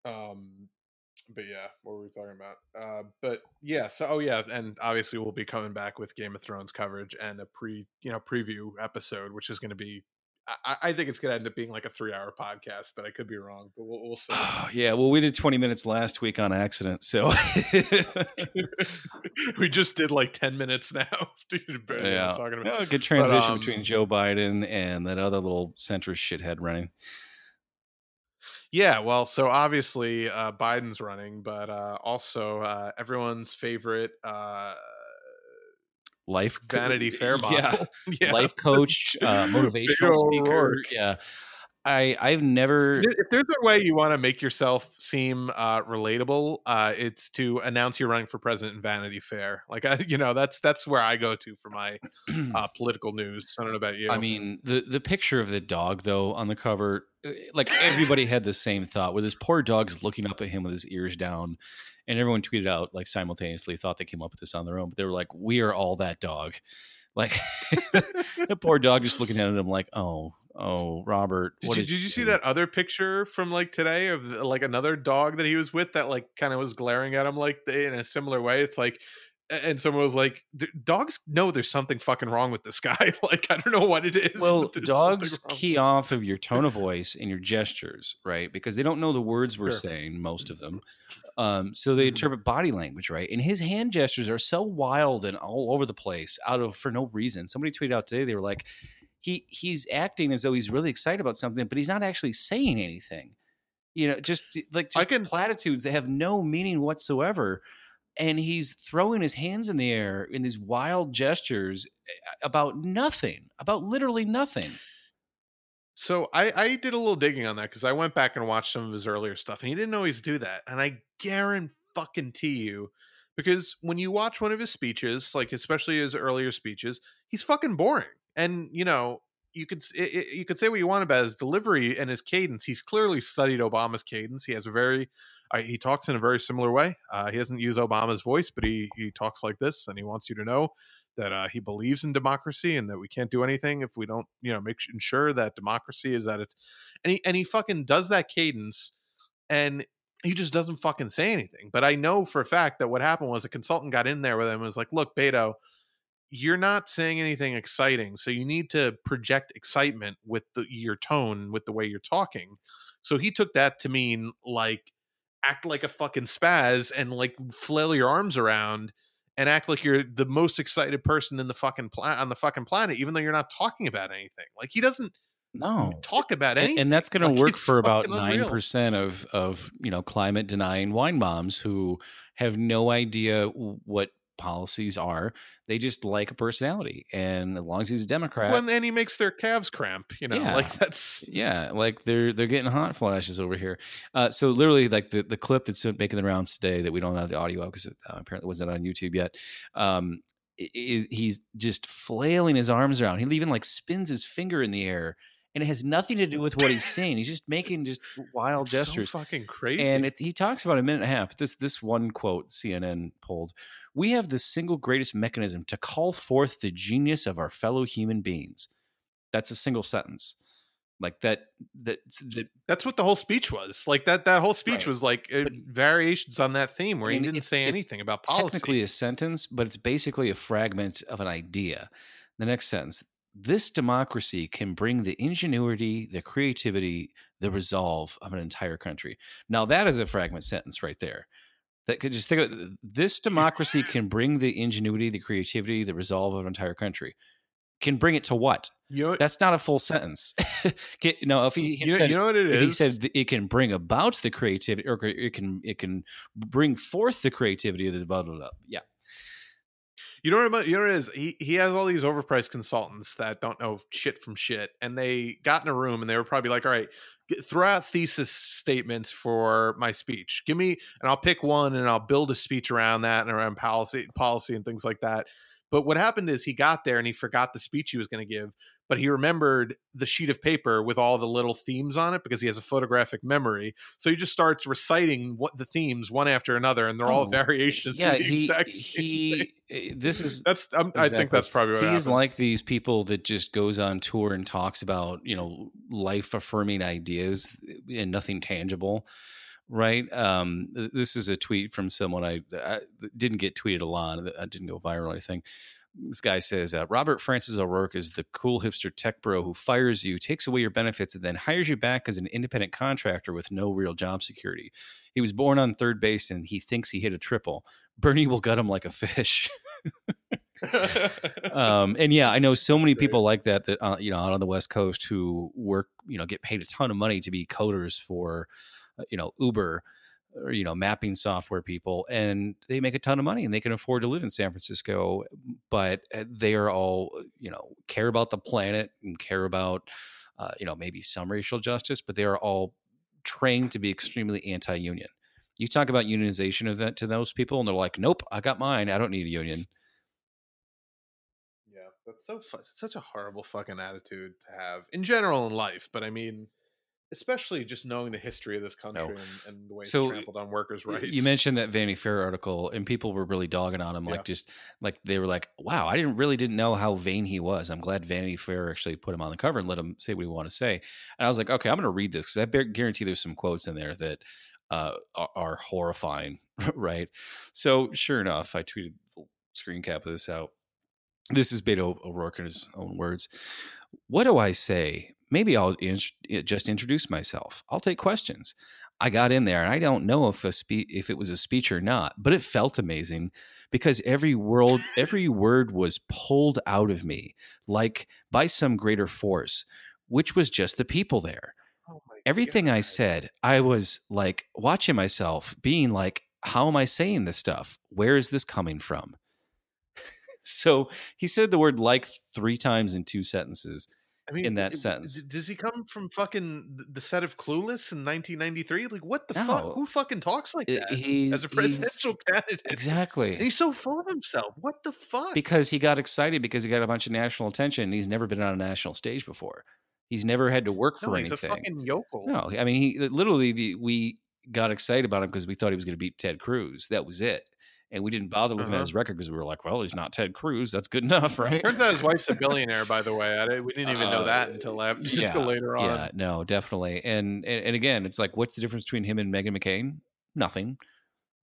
Um, but yeah, what were we talking about? Uh, but yeah, so oh yeah, and obviously we'll be coming back with Game of Thrones coverage and a pre, you know, preview episode, which is going to be I, I think it's going to end up being like a three-hour podcast, but I could be wrong. But we'll, we'll see. yeah, well, we did 20 minutes last week on accident, so we just did like 10 minutes now. yeah, talking about. Good transition but, um, between Joe Biden and that other little centrist shithead running. Yeah, well, so obviously uh, Biden's running, but uh, also uh, everyone's favorite uh, life Vanity Fair model. Yeah. yeah. Life coach, uh, motivational speaker. Yeah. I I've never. If there's a way you want to make yourself seem uh, relatable, uh, it's to announce you're running for president in Vanity Fair. Like I, you know, that's that's where I go to for my uh, political news. I don't know about you. I mean, the the picture of the dog though on the cover, uh, like everybody had the same thought. Where this poor dog's looking up at him with his ears down, and everyone tweeted out like simultaneously thought they came up with this on their own, but they were like, "We are all that dog." Like the poor dog just looking at him like, "Oh, oh robert did you, did you see that other picture from like today of like another dog that he was with that like kind of was glaring at him like in a similar way? It's like and someone was like dogs know there's something fucking wrong with this guy. Like i don't know what it is well dogs key off of your tone of voice and your gestures right? Because they don't know the words we're sure. saying most of them um, so they mm-hmm. interpret body language right? And his hand gestures are so wild and all over the place out of for no reason. Somebody tweeted out today they were like he he's acting as though he's really excited about something, but he's not actually saying anything. You know, just like just can, platitudes that have no meaning whatsoever. And he's throwing his hands in the air in these wild gestures eh, about nothing, about literally nothing. So I, I did a little digging on that because I went back and watched some of his earlier stuff, and he didn't always do that. And I guarantee you, because when you watch one of his speeches, like especially his earlier speeches, he's fucking boring and you know you could it, you could say what you want about his delivery and his cadence. He's clearly studied Obama's cadence. He has a very uh, he talks in a very similar way. Uh, he doesn't use Obama's voice, but he he talks like this, and he wants you to know that uh, he believes in democracy and that we can't do anything if we don't you know make ensure that democracy is that it's and he and he fucking does that cadence and he just doesn't fucking say anything. But I know for a fact that what happened was a consultant got in there with him and was like, "Look, Beto." You're not saying anything exciting so you need to project excitement with the, your tone with the way you're talking. So he took that to mean like act like a fucking spaz and like flail your arms around and act like you're the most excited person in the fucking planet on the fucking planet even though you're not talking about anything. Like he doesn't no talk about anything and, and that's going like, to work for about 9% of of you know climate denying wine moms who have no idea what policies are. They just like a personality, and as long as he's a Democrat, well, and he makes their calves cramp. You know, yeah. like that's yeah, like they're they're getting hot flashes over here. Uh, so literally, like the the clip that's making the rounds today that we don't have the audio of because uh, apparently wasn't on YouTube yet. Um, is he's just flailing his arms around. He even like spins his finger in the air and it has nothing to do with what he's saying. He's just making just wild gestures. So fucking crazy. And he talks about a minute and a half. This this one quote CNN pulled: "We have the single greatest mechanism to call forth the genius of our fellow human beings." That's a single sentence. Like that, that, that that's what the whole speech was. Like that, that whole speech right. was like uh, variations on that theme where he didn't say anything about policy. Technically, a sentence, but it's basically a fragment of an idea. The next sentence: this democracy can bring the ingenuity, the creativity, the resolve of an entire country. Now, that is a fragment sentence right there. That could just think of this democracy can bring the ingenuity, the creativity, the resolve of an entire country. Can bring it to what? You know, That's not a full sentence. No, if he, he you, said, you know what it is. He said it can bring about the creativity, or it can it can bring forth the creativity of the blah blah blah. Yeah, you know what? You know what it is. He he has all these overpriced consultants that don't know shit from shit, and they got in a room and they were probably like, "All right, throw out thesis statements for my speech. Give me, and I'll pick one and I'll build a speech around that and around policy, policy and things like that." But what happened is he got there and he forgot the speech he was going to give, but he remembered the sheet of paper with all the little themes on it because he has a photographic memory. So he just starts reciting what the themes one after another, and they're oh, all variations. Yeah, he, he eh, this is that's exactly. I think that's probably what he's happened. like these people that just goes on tour and talks about you know life affirming ideas and nothing tangible right? Um, this is a tweet from someone I, I, didn't get tweeted a lot. I didn't go viral. I think this guy says uh, Robert Francis O'Rourke is the cool hipster tech bro who fires you, takes away your benefits, and then hires you back as an independent contractor with no real job security. He was born on third base and he thinks he hit a triple. Bernie will gut him like a fish. um, and yeah, I know so many people like that that uh, you know out on the West Coast who work, you know, get paid a ton of money to be coders for uh, you know Uber or you know mapping software people and they make a ton of money and they can afford to live in San Francisco but uh, they are all uh, you know care about the planet and care about uh, you know, maybe some racial justice, but they are all trained to be extremely anti-union. You talk about unionization of that to those people, and they're like, "Nope, I got mine. I don't need a union." Yeah, that's so. Fu- such a horrible fucking attitude to have in general in life. But I mean, especially just knowing the history of this country and, and, the way so, it's trampled on workers' rights. You mentioned that Vanity Fair article, and people were really dogging on him, like yeah. just like they were like, "Wow, I didn't really didn't know how vain he was." I'm glad Vanity Fair actually put him on the cover and let him say what he want to say. And I was like, "Okay, I'm going to read this because I guarantee there's some quotes in there that uh, are, are horrifying." right? So sure enough, I tweeted a screen cap of this out. This is Beto O'Rourke in his own words. What do I say maybe I'll in- eh, just introduce myself. I'll take questions. I got in there and I don't know if a spe- if it was a speech or not, but it felt amazing because every world every word was pulled out of me like by some greater force, which was just the people there. Oh Everything God. I said, I was like watching myself being like how am I saying this stuff? Where is this coming from? so he said the word like 3 times in two sentences I mean, in that it, sense. Does he come from fucking the set of Clueless in 1993? Like, what the no. fuck? Who fucking talks like that he, as a presidential candidate? Exactly. And he's so full of himself. What the fuck? Because he got excited because he got a bunch of national attention. And he's never been on a national stage before. He's never had to work for no, anything. He's a fucking yokel. No, I mean, he literally the, we got excited about him because we thought he was going to beat Ted Cruz. That was it and we didn't bother looking uh-huh. at his record because we were like, well, he's not Ted Cruz. That's good enough, right? Turns out his wife's a billionaire, by the way. I, we didn't even know that uh, until, after, yeah, until later on. Yeah, no, definitely. And, and, and again, it's like, what's the difference between him and Meghan McCain? Nothing.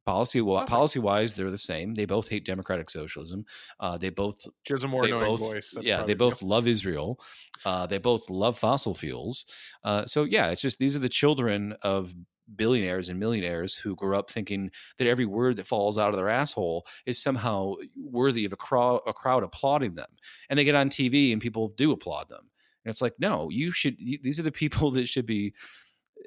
Policy policy wise, they're the same. They both hate democratic socialism. Uh, they both she has a more annoying both, voice. That's yeah, they both love Israel. Uh, they both love fossil fuels. Uh, so yeah, it's just these are the children of billionaires and millionaires who grew up thinking that every word that falls out of their asshole is somehow worthy of a crowd a crowd applauding them. And they get on tv and people do applaud them. And it's like no you should these are the people that should be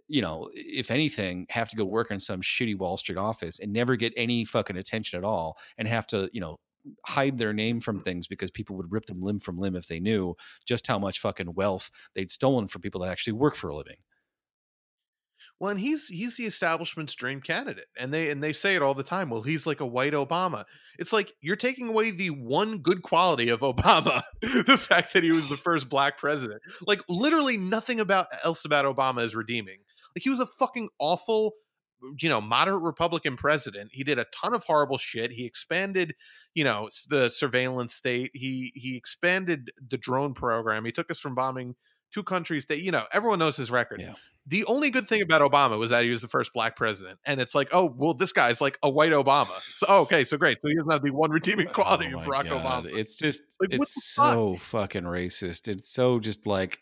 you know if anything have to go work in some shitty wall street office and never get any fucking attention at all and have to you know hide their name from things because people would rip them limb from limb if they knew just how much fucking wealth they'd stolen from people that actually work for a living well, and he's he's the establishment's dream candidate, and they and they say it all the time. Well, he's like a white Obama. It's like you're taking away the one good quality of Obama, the fact that he was the first black president. Like literally nothing about else about Obama is redeeming. Like he was a fucking awful you know moderate republican president he did a ton of horrible shit he expanded you know the surveillance state he he expanded the drone program he took us from bombing two countries that you know everyone knows his record yeah the only good thing about Obama was that he was the first black president. And it's like, oh, well, this guy's like a white Obama. So, oh, okay, so great. So he doesn't have the one redeeming oh quality oh of Barack God. Obama. It's just, like, it's so fuck? fucking racist. It's so just like,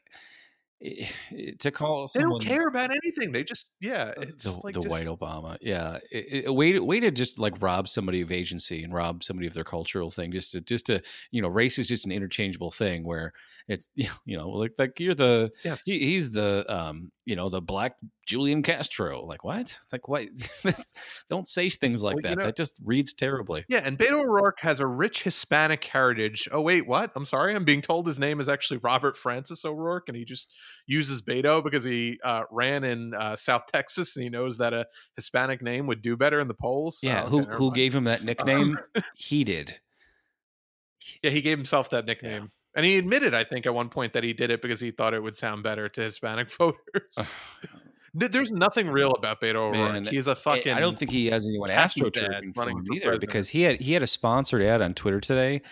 to call they don't care about anything. They just yeah, it's the, like the just, white Obama. Yeah, it, it, way to way to just like rob somebody of agency and rob somebody of their cultural thing. Just to just to you know, race is just an interchangeable thing where it's you know like like you're the yes. He, he's the um you know the black Julian Castro. Like what? Like what? don't say things like well, that. You know, that just reads terribly. Yeah, and Beto O'Rourke has a rich Hispanic heritage. Oh wait, what? I'm sorry. I'm being told his name is actually Robert Francis O'Rourke, and he just uses Beto because he uh, ran in uh, South Texas and he knows that a Hispanic name would do better in the polls. Yeah, who who gave him that nickname? he did. Yeah, he gave himself that nickname. Yeah. And he admitted, I think, at one point that he did it because he thought it would sound better to Hispanic voters. There's nothing real about Beto O'Rourke. Man, He's a fucking. I don't think he has anyone astroturfing for him either president. because he had he had a sponsored ad on Twitter today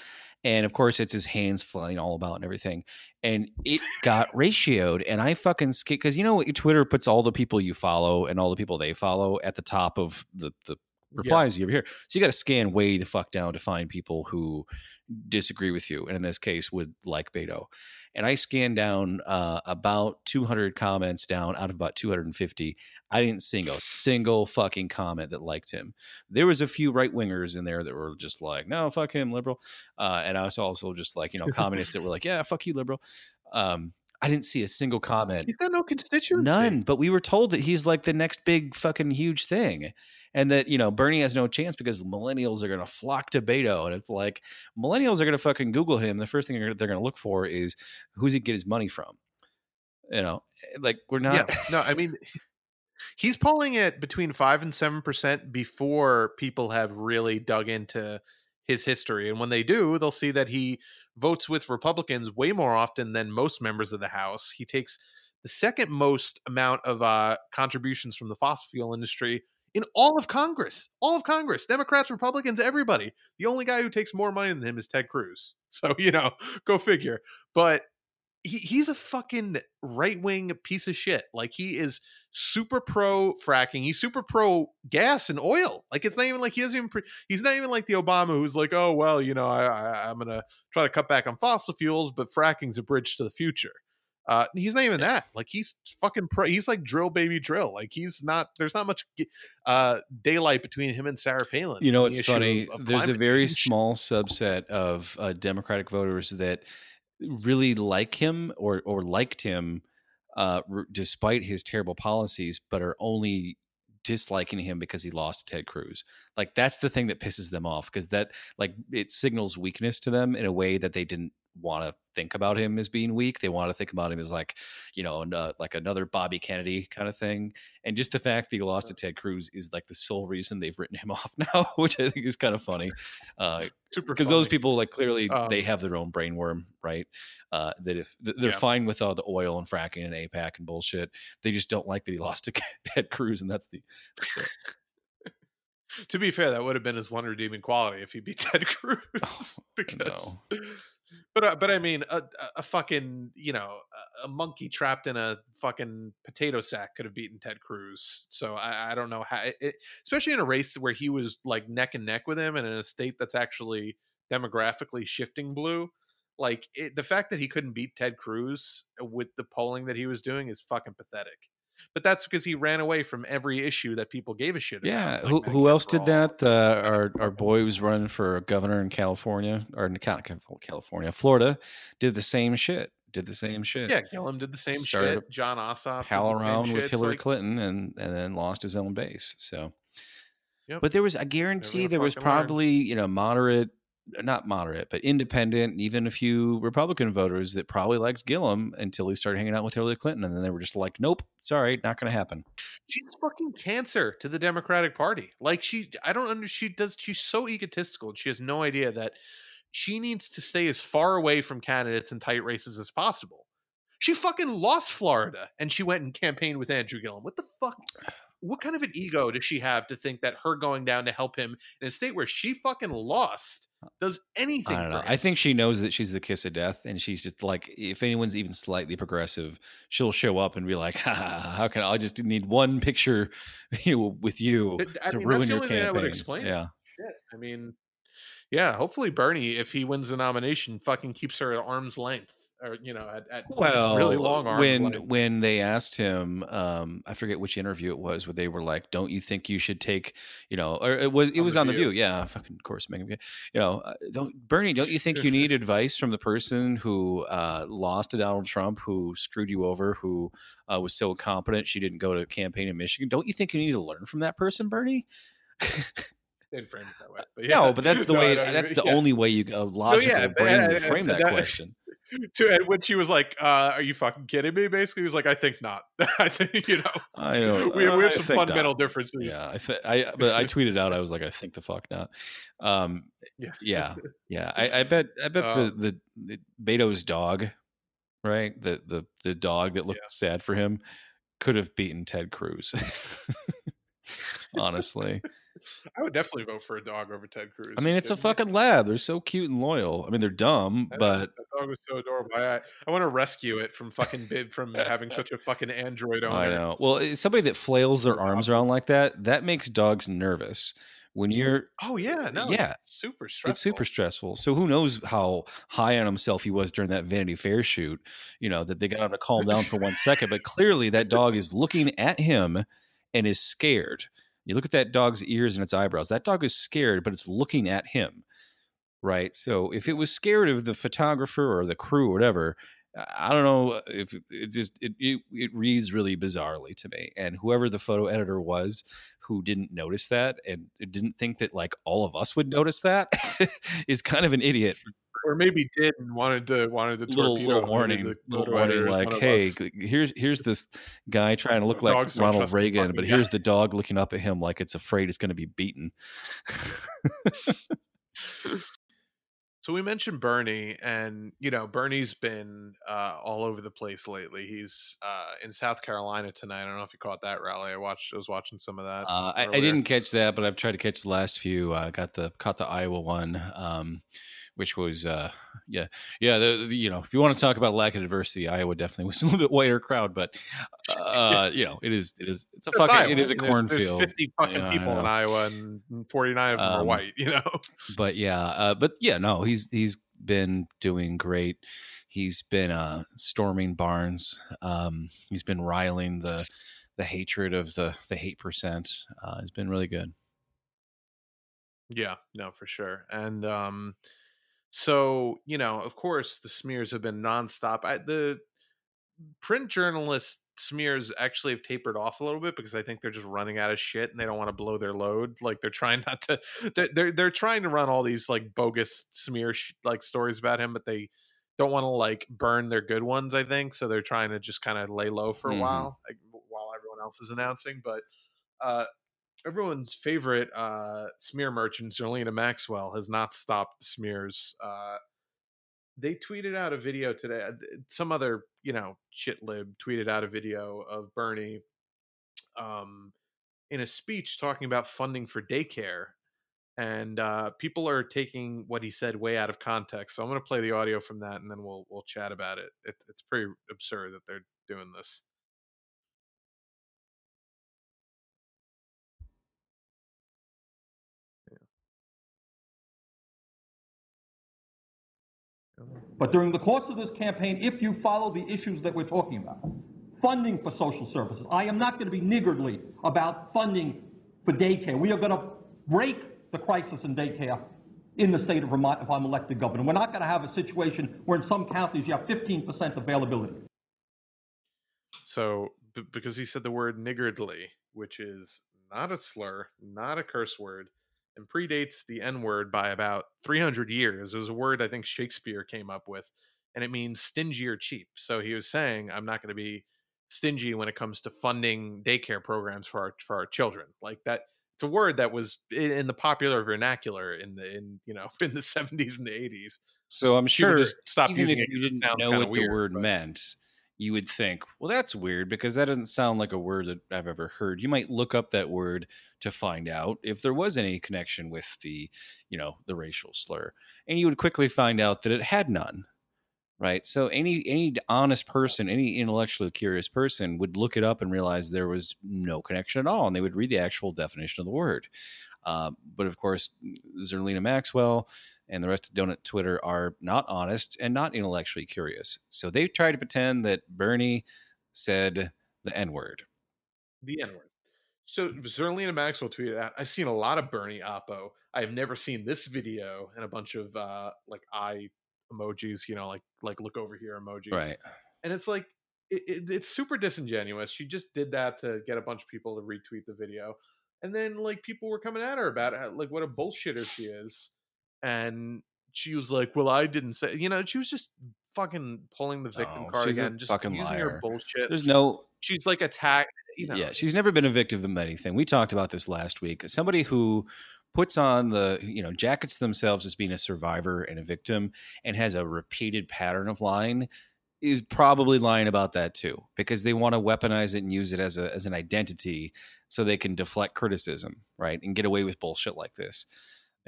and of course, it's his hands flying all about and everything. And it got ratioed. And I fucking skate because you know what? Twitter puts all the people you follow and all the people they follow at the top of the, the replies yeah. you ever hear. So you got to scan way the fuck down to find people who disagree with you. And in this case, would like Beto and I scanned down uh, about 200 comments down out of about 250. I didn't see a single fucking comment that liked him. There was a few right wingers in there that were just like, "No, fuck him, liberal," uh, and I was also just like, you know, communists that were like, "Yeah, fuck you, liberal." Um, I didn't see a single comment. He's got no constituency. None. But we were told that he's like the next big fucking huge thing and that you know Bernie has no chance because millennials are going to flock to Beto, and it's like millennials are going to fucking Google him. The first thing they're going to look for is who's he get his money from. You know, eh, like we're not. Yeah, no, I mean, he's polling it between five and seven percent before people have really dug into his history, and when they do, they'll see that he votes with Republicans way more often than most members of the House. He takes the second most amount of uh, contributions from the fossil fuel industry in all of Congress. All of Congress, Democrats, Republicans, everybody. The only guy who takes more money than him is Ted Cruz. So, you know, go figure. But he, he's a fucking right wing piece of shit. Like he is super pro fracking. He's super pro gas and oil. Like it's not even like he doesn't even. Pre- he's not even like the Obama who's like, oh well, you know, I, I I'm gonna try to cut back on fossil fuels, but fracking's a bridge to the future. Uh, he's not even that. Like he's fucking pro. He's like drill baby drill. Like he's not. There's not much uh, daylight between him and Sarah Palin. You know, it's funny. Of, of there's a very change. small subset of uh, Democratic voters that really like him or or liked him uh, r- despite his terrible policies, but are only disliking him because he lost Ted Cruz. Like that's the thing that pisses them off because that like it signals weakness to them in a way that they didn't want to think about him as being weak. They want to think about him as like, you know, uh, like another Bobby Kennedy kind of thing. And just the fact that he lost to Ted Cruz is like the sole reason they've written him off now, which I think is kind of funny. Uh, Super because those people like clearly um, they have their own brainworm, right? Uh, that if they're yeah. fine with all the oil and fracking and AIPAC and bullshit, they just don't like that he lost to Ted Cruz, and that's the. To be fair, that would have been his one redeeming quality if he beat Ted Cruz, oh, because no. But uh, but I mean, a, a fucking you know a monkey trapped in a fucking potato sack could have beaten Ted Cruz. So I, I don't know how, it, especially in a race where he was like neck and neck with him, and in a state that's actually demographically shifting blue. Like it, the fact that he couldn't beat Ted Cruz with the polling that he was doing is fucking pathetic but that's because he ran away from every issue that people gave a shit about. Yeah, like who, who else did that? Uh, our our boy was running for governor in California or in California, Florida, did the same shit. Did the same shit. Yeah, Gillum did the same Started shit. Jon Ossoff pal around with Hillary like, Clinton and and then lost his own base. So, yep. but there was I guarantee there was probably learn. you know moderate not moderate, but independent, even a few Republican voters that probably liked Gillum until he started hanging out with Hillary Clinton. And then they were just like, nope, sorry, not going to happen. She's fucking cancer to the Democratic Party. Like, she, I don't understand. She does, she's so egotistical. She has no idea that she needs to stay as far away from candidates and tight races as possible. She fucking lost Florida and she went and campaigned with Andrew Gillum. What the fuck? What kind of an ego does she have to think that her going down to help him in a state where she fucking lost uh, does anything? I don't know. I think she knows that she's the kiss of death, and she's just like, if anyone's even slightly progressive, she'll show up and be like, "How can I, I just need one picture, you know, with you I to mean, ruin your campaign?" I would explain. Yeah, Shit. I mean, yeah. Hopefully, Bernie, if he wins the nomination, fucking keeps her at arm's length or you know at, at well really long arms when like. when they asked him um i forget which interview it was where they were like don't you think you should take you know or it was it on was the on the view. view yeah fucking of course Meghan, you know uh, don't bernie don't you think you need advice from the person who uh lost to donald trump who screwed you over who uh, was so incompetent she didn't go to campaign in michigan don't you think you need to learn from that person bernie didn't frame it that way. But yeah. No, but that's the no, way. that's the yeah. only way you a logical no, yeah, brain would frame that, that, question to and when she was like, uh, "Are you fucking kidding me?" Basically, he was like, "I think not. I think you know, I know we, we have some fundamental not. differences." Yeah, I think I, but I tweeted out, I was like, "I think the fuck not." Um, yeah, yeah, yeah. I, I bet, I bet um, the, the, the Beto's dog, right? The the the dog that looked yeah. sad for him could have beaten Ted Cruz. Honestly. I would definitely vote for a dog over Ted Cruz. I mean, it's a fucking lab. They're so cute and loyal. I mean, they're dumb, but that dog was so adorable. I, I want to rescue it from fucking bid from having such a fucking android owner. I know. Well, eh, somebody that flails their arms around like that, that makes dogs nervous. When mm-hmm. you're, oh yeah, no, yeah, super stressful. It's super stressful. So who knows how high on himself he was during that Vanity Fair shoot? You know that they got him to calm down for one second, but clearly that dog is looking at him and is scared you look at that dog's ears and its eyebrows. That dog is scared, but it's looking at him. Right. So if it was scared of the photographer or the crew or whatever, I don't know if it just it, it, it reads really bizarrely to me. And whoever the photo editor was, who didn't notice that and didn't think that like all of us would notice that is kind of an idiot. Or maybe did and wanted to wanted to little, torpedo little warning, little warning like hey here's here's this guy trying to look like ronald reagan but here's the dog looking up at him like it's afraid it's going to be beaten so we mentioned Bernie, and you know Bernie's been uh, all over the place lately. He's uh, in South Carolina tonight. I don't know if you caught that rally. I watched. I was watching some of that. Uh, I, I, didn't catch that, but I've tried to catch the last few. I got the caught the Iowa one. Um, which was uh yeah yeah the, the, you know if you want to talk about lack of diversity iowa definitely was a little bit whiter crowd but uh you know it is it is it's a it's fucking Iowa. it is a cornfield. 50 fucking people in iowa and 49 of them um, are white you know? but yeah uh but yeah no he's he's been doing great. He's been uh storming barns. Um he's been riling the the hatred of the the hate percent. Uh has been really good. Yeah no for sure. And um so, you know, of course, the smears have been nonstop. I, the print journalist smears actually have tapered off a little bit because I think they're just running out of shit and they don't want to blow their load. Like they're trying not to. They're they're, they're trying to run all these like bogus smear sh- like stories about him, but they don't want to like burn their good ones. I think so. They're trying to just kind of lay low for a mm-hmm. while, like, while everyone else is announcing. But uh, everyone's favorite uh, smear merchant, Zerlina Maxwell, has not stopped smears. Uh, they tweeted out a video today. Uh, some other, you know, shit lib tweeted out a video of Bernie um, in a speech talking about funding for daycare. And uh, people are taking what he said way out of context. So I'm going to play the audio from that, and then we'll we'll chat about it. it it's pretty absurd that they're doing this. But during the course of this campaign, if you follow the issues that we're talking about, funding for social services, I am not going to be niggardly about funding for daycare. We are going to break the crisis in daycare in the state of Vermont if I'm elected governor. We're not going to have a situation where in some counties you have 15% availability. So, b- because he said the word niggardly, which is not a slur, not a curse word, and predates the N word by about 300 years. It was a word I think Shakespeare came up with, and it means stingy or cheap. So he was saying, I'm not going to be stingy when it comes to funding daycare programs for our for our children. Like that, it's a word that was in, the popular vernacular in the in you know in the 70s and the 80s. So I'm sure stop using it. You didn't know what weird, the word but. meant you would think, well, that's weird because that doesn't sound like a word that I've ever heard. You might look up that word to find out if there was any connection with the, you know, the racial slur, and you would quickly find out that it had none. Right. So any any honest person, any intellectually curious person would look it up and realize there was no connection at all, and they would read the actual definition of the word. Uh, but of course, Zerlina Maxwell and the rest of Donut Twitter are not honest and not intellectually curious. So they try to pretend that Bernie said the N word. The N word. So Zerlina Maxwell tweeted out, I've seen a lot of Bernie Oppo. I have never seen this video and a bunch of uh like eye emojis, you know, like like look over here emojis. Right. And it's like it, it, it's super disingenuous. She just did that to get a bunch of people to retweet the video. And then like people were coming at her about it, like what a bullshitter she is and she was like, "Well, I didn't say." You know, she was just fucking pulling the victim oh, card again, just fucking using liar. her bullshit. There's no. She's like attacked. You know. Yeah, she's never been a victim of anything. We talked about this last week. Somebody who puts on the you know jackets themselves as being a survivor and a victim and has a repeated pattern of lying is probably lying about that too because they want to weaponize it and use it as a as an identity so they can deflect criticism right and get away with bullshit like this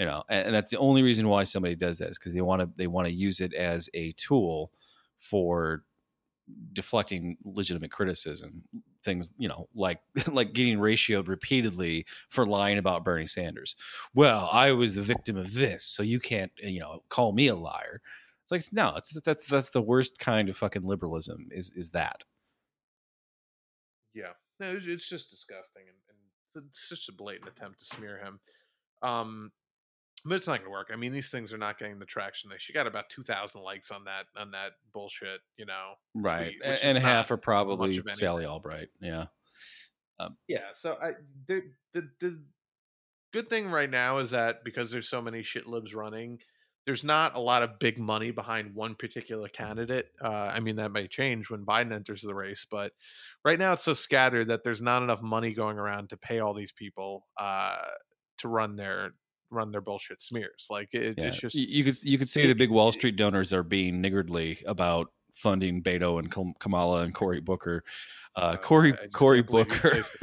you know and, that's the only reason why somebody does that is because they want to they want to use it as a tool for deflecting legitimate criticism things you know like like getting ratioed repeatedly for lying about bernie sanders. Well i was the victim of this so you can't you know call me a liar. It's like no it's that's that's the worst kind of fucking liberalism is is that. Yeah. No, it's just disgusting and, and it's just a blatant attempt to smear him. Um but it's not going to work. I mean, these things are not getting the traction. They she got about two thousand likes on that on that bullshit, you know. Right, tweet, and half are probably Sally Albright. Yeah. Um, yeah. So I the, the the good thing right now is that because there's so many shit libs running, there's not a lot of big money behind one particular candidate. Uh, I mean, that may change when Biden enters the race, but right now it's so scattered that there's not enough money going around to pay all these people uh, to run their run their bullshit smears. Like it, yeah. it's just you could you could see the big Wall Street donors are being niggardly about funding Beto and Kamala and Cory Booker. Uh, Cory Cory Booker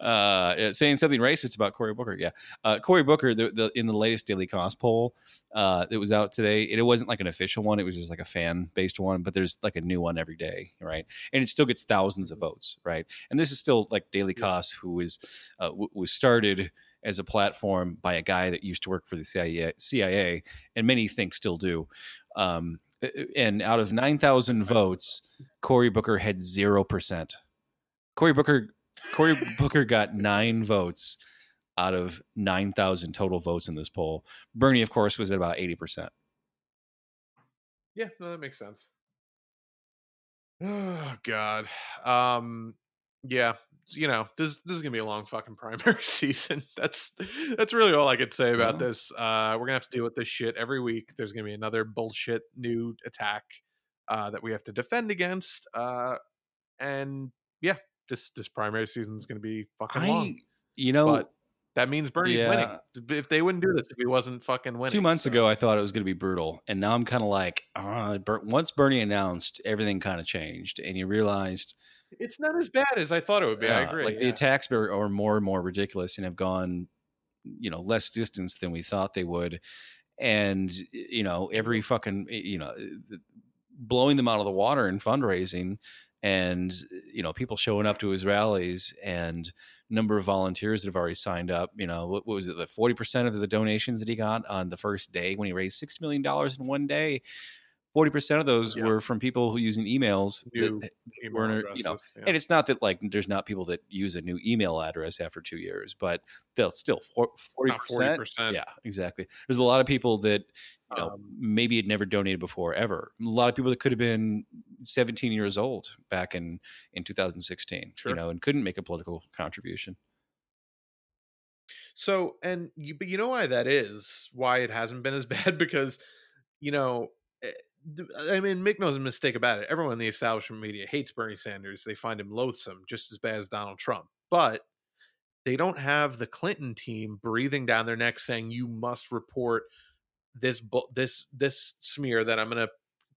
uh, uh, saying something racist about Cory Booker. Yeah, uh, Cory Booker the, the, in the latest Daily Kos poll uh, that was out today. It, it wasn't like an official one; it was just like a fan based one. But there's like a new one every day, right? And it still gets thousands of votes, right? And this is still like Daily Kos, who was uh, w- was started as a platform by a guy that used to work for the CIA, CIA and many think still do. Um, and out of 9,000 votes, Cory Booker had 0%. Cory Booker Cory Booker got 9 votes out of 9,000 total votes in this poll. Bernie of course was at about 80%. Yeah, no that makes sense. Oh god. Um yeah, you know, this this is gonna be a long fucking primary season. That's that's really all I could say about yeah. this. Uh, we're gonna have to deal with this shit every week. There's gonna be another bullshit new attack uh, that we have to defend against. Uh, and yeah, this this primary season is gonna be fucking I, long. You know, but that means Bernie's yeah. winning. If they wouldn't do this, if he wasn't fucking winning. Two months so. ago, I thought it was going to be brutal, and now I'm kind of like, uh, once Bernie announced, everything kind of changed, and you realized it's not as bad as I thought it would be. I agree. Like yeah. the attacks are, are more and more ridiculous and have gone, you know, less distance than we thought they would. And you know, every fucking you know, uh, blowing them out of the water in fundraising, and you know, people showing up to his rallies and number of volunteers that have already signed up. You know, what, what was it? The forty percent of the donations that he got on the first day when he raised six million dollars in one day forty percent of those yeah. were from people who using emails new that were, you know, yeah. and it's not that like there's not people that use a new email address after two years, but they'll still forty percent. Yeah, exactly. There's a lot of people that you know um, maybe had never donated before ever. A lot of people that could have been 17 years old back in in 2016, sure. you know, and couldn't make a political contribution. So, and you, but you know why that is? Why it hasn't been as bad because, you know, eh, I mean, make no mistake about it. Everyone in the establishment media hates Bernie Sanders. They find him loathsome, just as bad as Donald Trump. But they don't have the Clinton team breathing down their neck saying you must report this this this smear that I'm going to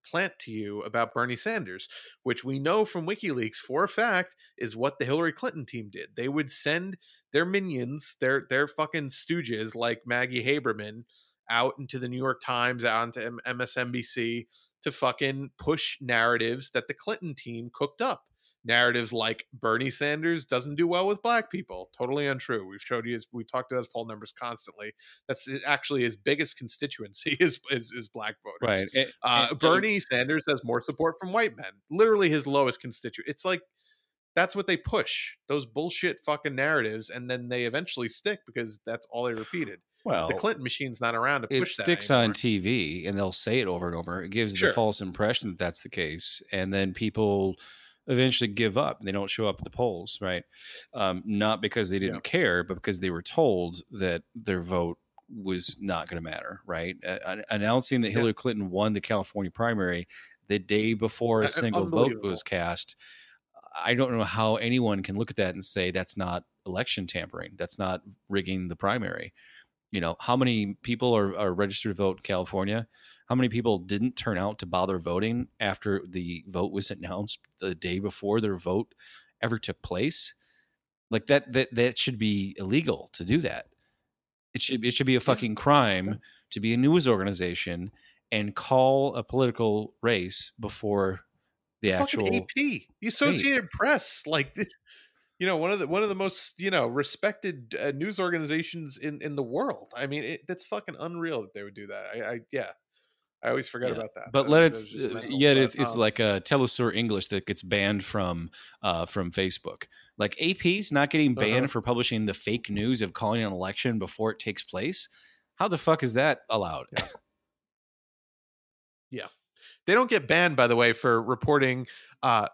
plant to you about Bernie Sanders, which we know from WikiLeaks for a fact is what the Hillary Clinton team did. They would send their minions, their their fucking stooges like Maggie Haberman out into the New York Times, out into MSNBC to fucking push narratives that the Clinton team cooked up. Narratives like Bernie Sanders doesn't do well with black people. Totally untrue. We've showed you, his, we talked to his poll numbers constantly. That's actually his biggest constituency is is, is black voters. Right. uh, Bernie Sanders has more support from white men. Literally his lowest constituent. It's like that's what they push those bullshit fucking narratives, and then they eventually stick because that's all they repeated. Well, the Clinton machine's not around to push it sticks on TV, and they'll say it over and over. It gives sure. the false impression that that's the case, and then people eventually give up they don't show up at the polls, right? Um, not because they didn't yeah. care, but because they were told that their vote was not going to matter, right? Uh, announcing that Hillary yeah. Clinton won the California primary the day before a single vote was cast. I don't know how anyone can look at that and say that's not election tampering. That's not rigging the primary you know how many people are, are registered to vote in california? How many people didn't turn out to bother voting after the vote was announced the day before their vote ever took place? Like that that that should be illegal to do that. It should it should be a fucking crime to be a news organization and call a political race before the, the actual AP, the Associated Press, like you know one of the one of the most you know respected uh, news organizations in in the world. I mean it, that's fucking unreal that they would do that. I, I yeah. I always forget yeah. about that. But let it uh, yet it's, it's um, like a telesur english that gets banned from uh from facebook. Like ap's not getting banned uh-huh. for publishing the fake news of calling an election before it takes place? How the fuck is that allowed? Yeah, yeah. they don't get banned by the way for reporting uh,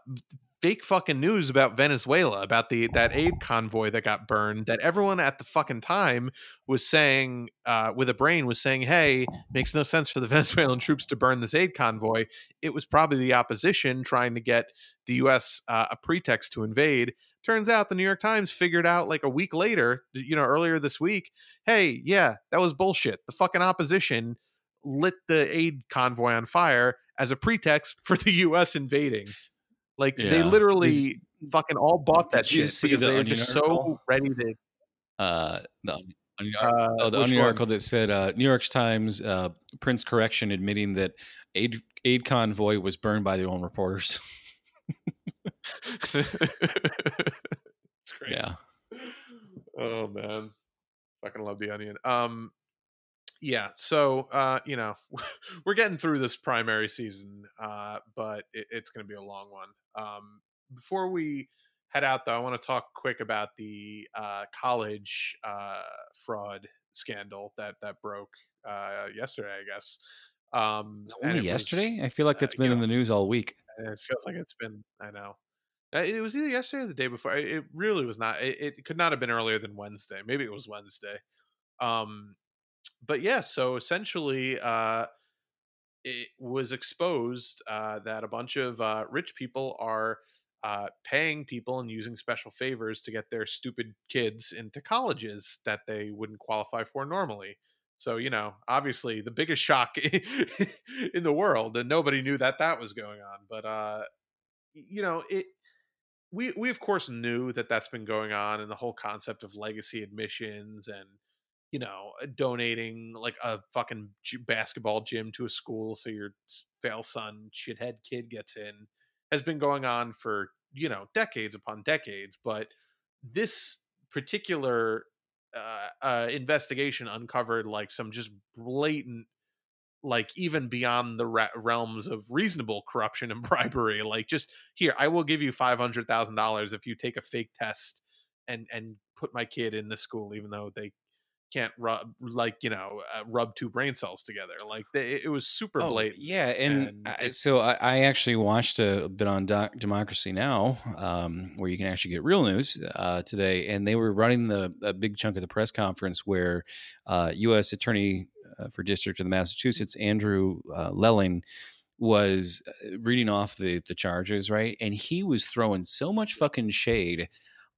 fake fucking news about Venezuela, about the that aid convoy that got burned. That everyone at the fucking time was saying, uh, with a brain, was saying, "Hey, makes no sense for the Venezuelan troops to burn this aid convoy." It was probably the opposition trying to get the U.S. Uh, a pretext to invade. Turns out the New York Times figured out like a week later, you know, earlier this week, hey, yeah, that was bullshit. The fucking opposition lit the aid convoy on fire as a pretext for the U.S. invading. Like yeah. they literally did, fucking all bought that shit because the they're just article? so ready to. Uh, the, uh, oh, the Onion article that said uh, New York Times uh, prints correction admitting that aid aid convoy was burned by their own reporters. It's great. Yeah. Oh man, fucking love the Onion. Um, yeah so uh you know we're getting through this primary season uh but it, it's going to be a long one. Um before we head out though i want to talk quick about the uh college uh fraud scandal that that broke uh yesterday i guess. Um only yesterday was, i feel like that's uh, been in know, the news all week. It feels like it's been i know. Uh, it was either yesterday or the day before it really was not it, it could not have been earlier than wednesday. Maybe it was wednesday. Um but yeah, so essentially, uh, it was exposed uh, that a bunch of uh, rich people are uh, paying people and using special favors to get their stupid kids into colleges that they wouldn't qualify for normally. So, you know, obviously the biggest shock in the world, and nobody knew that that was going on. But, uh, you know, it, we, we of course knew that that's been going on and the whole concept of legacy admissions and you know, uh, donating like a fucking basketball gym to a school so your fail son shithead kid gets in has been going on for, you know, decades upon decades. But this particular uh, uh, investigation uncovered like some just blatant like even beyond the re- realms of reasonable corruption and bribery like just here i will give you $500000 if you take a fake test and and put my kid in the school even though they can't rub like you know uh, rub two brain cells together like they, it was super oh, blatant yeah and, and so I, I, actually watched a bit on Doc, democracy now um, where you can actually get real news uh, today and they were running the a big chunk of the press conference where uh, u.s attorney uh, for district of the massachusetts andrew uh, lelling was uh, reading off the the charges right and he was throwing so much fucking shade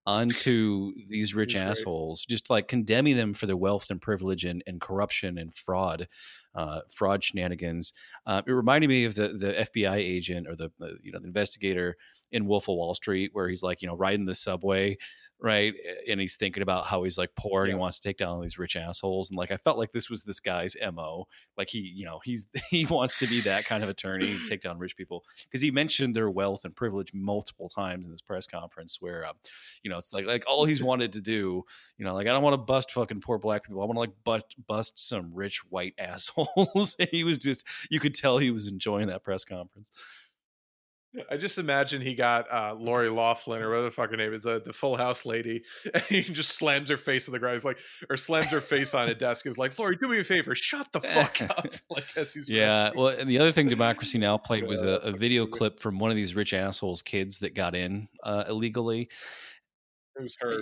onto these rich assholes, just like condemning them for their wealth and privilege and, and corruption and fraud, uh, fraud shenanigans. Uh, it reminded me of the the FBI agent or the uh, you know the investigator in Wolf of Wall Street, where he's like you know riding the subway right? And he's thinking about how he's like poor and yeah. he wants to take down all these rich assholes. And like I felt like this was this guy's mo. Like he, you know, he's he wants to be that kind of attorney, take down rich people because he mentioned their wealth and privilege multiple times in this press conference. Where, uh, you know, it's like like all he's wanted to do, you know, like I don't want to bust fucking poor black people. I want to like bust bust some rich white assholes. and he was just, you could tell he was enjoying that press conference. I just imagine he got uh, Lori Loughlin or whatever the fucking name is, the, the Full House lady, and he just slams her face on the ground. He's like, or slams her face on a desk. Is like, Lori, do me a favor, shut the fuck up. like as he's yeah. Well, and the other thing Democracy Now played was a, a video clip from one of these rich assholes kids that got in uh, illegally,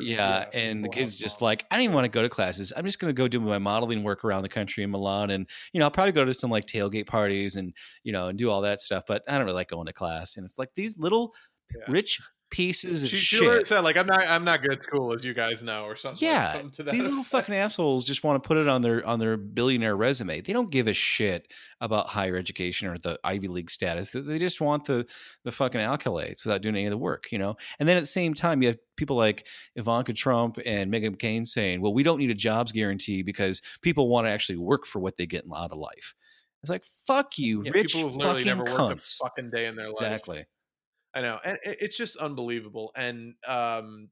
Yeah, yeah and the kid's just like, I don't even want to go to classes. I'm just going to go do my modeling work around the country in Milan, and you know, I'll probably go to some like tailgate parties and you know, and do all that stuff. But I don't really like going to class. And it's like these little yeah. rich pieces of she, shit. She said like I'm not I'm not good at school as you guys know or something. Yeah, like, something these little fucking assholes just want to put it on their on their billionaire resume. They don't give a shit about higher education or the Ivy League status. They just want the the fucking accolades without doing any of the work, you know. And then at the same time, you have people like Ivanka Trump and Meghan McCain saying, "Well, we don't need a jobs guarantee because people want to actually work for what they get out of life." It's like fuck you, yeah, rich people who've literally never cunts. worked a fucking day in their life. Exactly. I know, and it's just unbelievable. And um,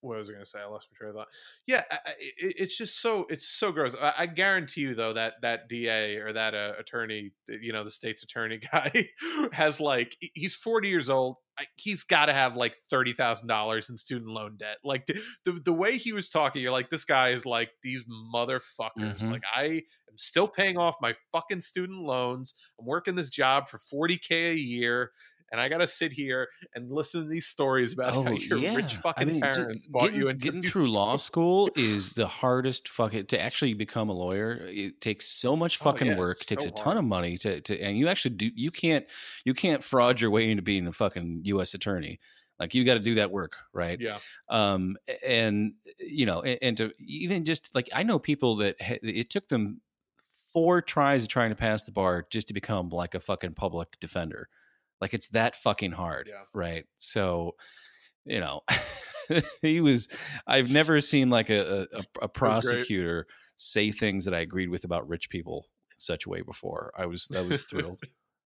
what was I going to say? I lost my train of thought. Yeah, it, it's just so it's so gross. I, I, guarantee you though that that DA or that uh, attorney, you know, the state's attorney guy, has like he's forty years old. He's got to have like thirty thousand dollars in student loan debt. Like the, the, the way he was talking, you're like, this guy is like these motherfuckers. Mm-hmm. Like I am still paying off my fucking student loans. I'm working this job for forty k a year and I got to sit here and listen to these stories about oh, how your yeah. rich fucking I mean, parents bought getting, you into getting through stories. law school is the hardest fucking to actually become a lawyer. It takes so much oh, fucking oh, yeah, work, takes so a ton hard. of money to, to, and you actually do you can't you can't fraud your way into being a fucking U.S. attorney. Like you got to do that work, right? Yeah. Um, and you know, and, and to even just like I know people that ha- it took them four tries of trying to pass the bar just to become like a fucking public defender like it's that fucking hard, yeah. right? So, you know, he was. I've never seen like a a, a prosecutor say things that I agreed with about rich people in such a way before. I was I was thrilled.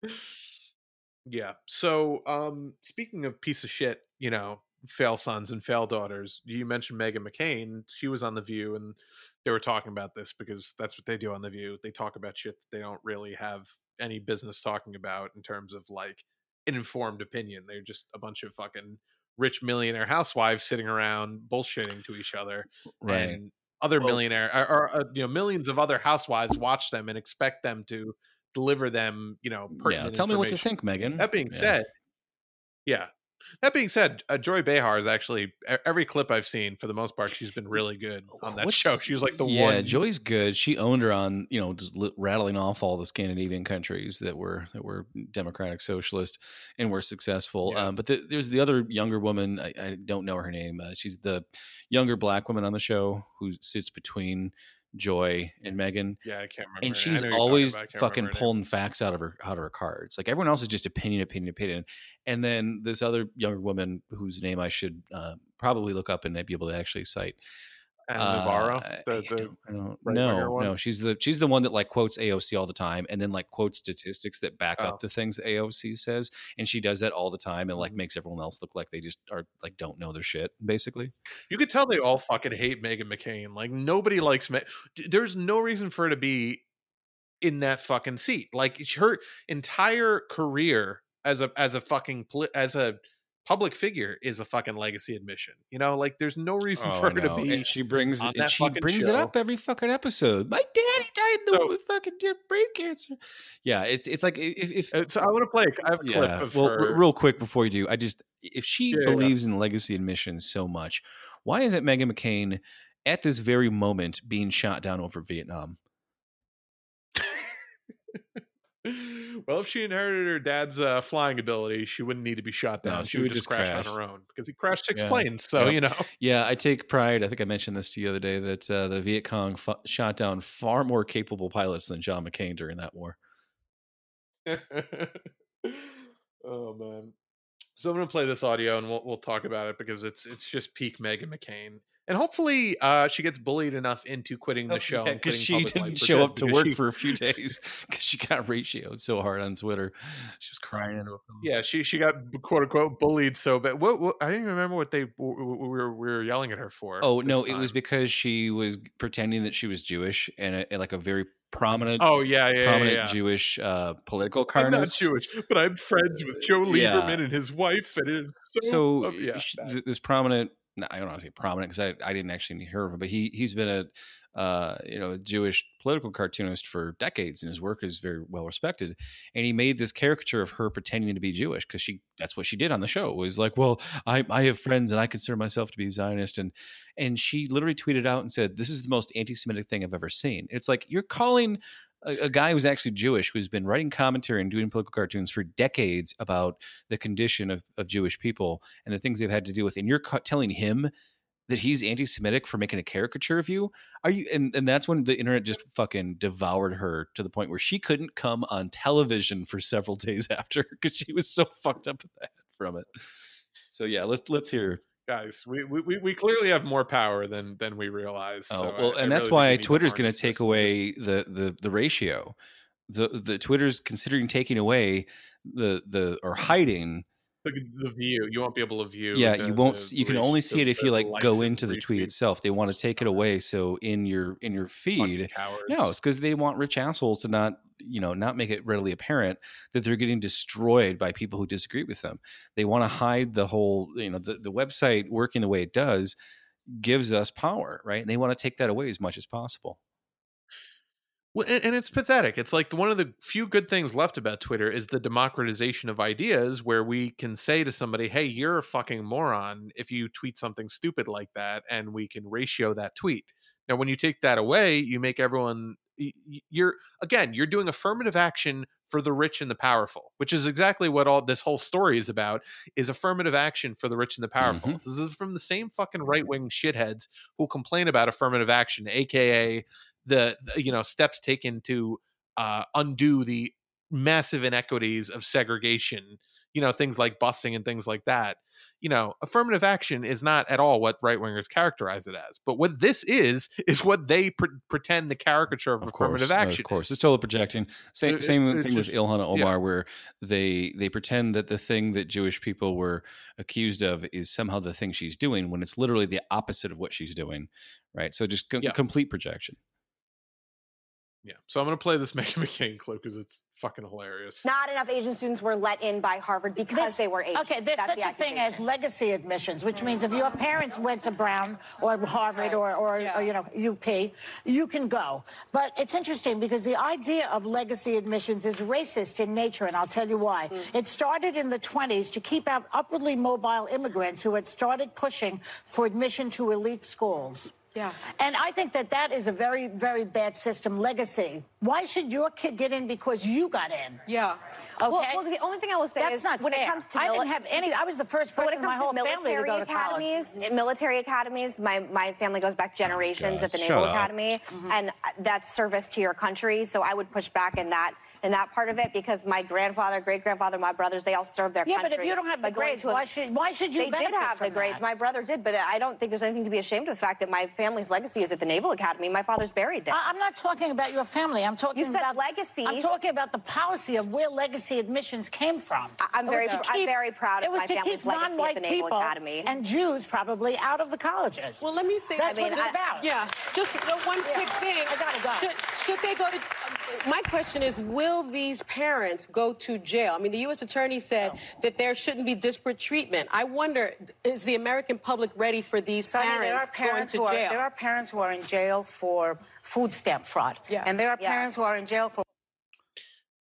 yeah. So, um, speaking of piece of shit, you know, fail sons and fail daughters. You mentioned Meghan McCain. She was on The View, and they were talking about this because that's what they do on The View. They talk about shit that they don't really have any business talking about in terms of like an informed opinion. They're just a bunch of fucking rich millionaire housewives sitting around bullshitting to each other, right. and other well, millionaire or, or uh, you know millions of other housewives watch them and expect them to deliver them you know yeah tell me what to think meghan that being yeah. said yeah that being said, uh, Joy Behar is actually every clip I've seen for the most part, she's been really good on that What's, show. She's like the yeah, one. Yeah, Joy's good. She owned her on you know just rattling off all the Scandinavian countries that were that were democratic socialist and were successful. Yeah. Um, but the, there's the other younger woman. I, I don't know her name. Uh, she's the younger black woman on the show who sits between Joy and Meghan. Yeah, I can't remember. And she's always fucking pulling facts out of her out of her cards. Like everyone else is just opinion, opinion, opinion. And then this other younger woman whose name I should uh, probably look up and be able to actually cite. Ana Navarro, uh, the, the don't, no, no, she's the she's the one that like quotes AOC all the time, and then like quotes statistics that back oh. up the things AOC says, and she does that all the time, and like mm-hmm. makes everyone else look like they just are like don't know their shit, basically. You could tell they all fucking hate Meghan McCain. Like nobody likes Me- There's no reason for her to be in that fucking seat. Like her entire career as a as a fucking as a public figure is a fucking legacy admission. You know, like there's no reason oh, for her to be. And she brings and she brings show. it up every fucking episode. My daddy died in so, fucking brain cancer. Yeah, it's it's like if, if so I want to play. I have a clip yeah, of well, her. real quick before you do, I just if she yeah, believes yeah. in legacy admissions so much, why isn't Meghan McCain at this very moment being shot down over Vietnam? Well, if she inherited her dad's uh, flying ability, she wouldn't need to be shot down. No, she, she, would, just crash, crash, on her own because he crashed six yeah. planes. So yep. you know. Yeah, I take pride. I think I mentioned this to you the other day that uh, the Viet Cong f- shot down far more capable pilots than John McCain during that war. oh man. So I'm gonna play this audio and we'll we'll talk about it because it's it's just peak Meghan McCain and hopefully uh, she gets bullied enough into quitting the oh, show because yeah, she didn't show up to work she... for a few days because she got ratioed so hard on Twitter. She was crying into a Yeah, she she got quote unquote bullied so bad. What, what I didn't even remember what they we were, we were yelling at her for. Oh no, time. it was because she was pretending that she was Jewish and, a, like a very prominent. Oh yeah, yeah, prominent yeah, yeah. Jewish uh, political carnist. I'm not Jewish, but I'm friends with Joe Lieberman and his wife, and it's so, so yeah, this prominent I don't want to say prominent because I, I didn't actually hear of him, but he he's been a uh, you know a Jewish political cartoonist for decades, and his work is very well respected. And he made this caricature of her pretending to be Jewish because she that's what she did on the show. It was like, well, I I have friends and I consider myself to be Zionist, and and she literally tweeted out and said, "This is the most anti-Semitic thing I've ever seen." It's like you're calling a, a, guy who's actually Jewish who's been writing commentary and doing political cartoons for decades about the condition of, of Jewish people and the things they've had to deal with. And you're ca- telling him that he's anti-Semitic for making a caricature of you? Are you? And, and that's when the internet just fucking devoured her to the point where she couldn't come on television for several days after because she was so fucked up from it. So yeah, let's let's hear guys we, we we clearly have more power than than we realize oh so well I, and I that's really why twitter's going to take away the the the ratio. The the twitter's considering taking away the the or hiding the, the, view. You won't be able to view. Yeah, the, you won't. The, you can only see it if you like go into the tweet itself. They want to take it away. So in your in your feed, no, it's because they want rich assholes to not you know not make it readily apparent that they're getting destroyed by people who disagree with them. They want to mm-hmm. hide the whole. You know, the the website working the way it does gives us power, right? And they want to take that away as much as possible. Well, and, and, it's pathetic. It's like one of the few good things left about Twitter is the democratization of ideas, where we can say to somebody, "Hey, you're a fucking moron if you tweet something stupid like that," and we can ratio that tweet. Now, when you take that away, you make everyone you're again you're doing affirmative action for the rich and the powerful which is exactly what all this whole story is about is affirmative action for the rich and the powerful mm-hmm. this is from the same fucking right-wing shitheads who complain about affirmative action aka the, the you know steps taken to uh, undo the massive inequities of segregation you know things like busing and things like that you know affirmative action is not at all what right wingers characterize it as but what this is is what they pre- pretend the caricature of, of affirmative course, action of course it's totally projecting same, it, same it, thing just, with ilhan omar yeah. where they they pretend that the thing that jewish people were accused of is somehow the thing she's doing when it's literally the opposite of what she's doing right so just co- yeah. complete projection yeah. So I'm going to play this Meghan McCain clip because it's fucking hilarious. Not enough Asian students were let in by Harvard because this, they were Asian. Okay, there's That's such the a thing as legacy admissions, which means if your parents went to Brown or Harvard or, or, yeah. or, you know UP, you can go. But it's interesting because the idea of legacy admissions is racist in nature, and I'll tell you why. Mm. It started in the 20s to keep out upwardly mobile immigrants who had started pushing for admission to elite schools. Yeah. And I think that that is a very, very bad system legacy. Why should your kid get in because you got in? Yeah. Okay. Well, well the only thing I will say That's is not when fair. it comes to I didn't have any. I was the first person in my whole family to go to academies, college. Military academies. My my family goes back generations oh, at the Naval Academy, mm-hmm. and that's service to your country. So I would push back in that in that part of it because my grandfather, great grandfather, my brothers, they all served their yeah, country. Yeah, but if you don't have the grades, why should why should you? They did have the grades. That? My brother did, but I don't think there's anything to be ashamed of the fact that my family's legacy is at the Naval Academy. My father's buried there. I, am not talking about your family. I'm talking you said about legacy. I'm talking about the policy of where legacy admissions came from. I, am very, keep, I'm very proud of my family's legacy at the Naval Academy and Jews probably out of the colleges. Well, let me say that's I mean, what it's I, about. Yeah, just one yeah. quick thing. I gotta go. Should, should they go to? Um, my question is, will these parents go to jail? I mean, the U.S. Attorney said no. that there shouldn't be disparate treatment. I wonder, is the American public ready for these Sunny, parents, there are parents going to jail? Are, there are parents who are in jail for food stamp fraud. Yeah. And there are yeah. parents who are in jail for.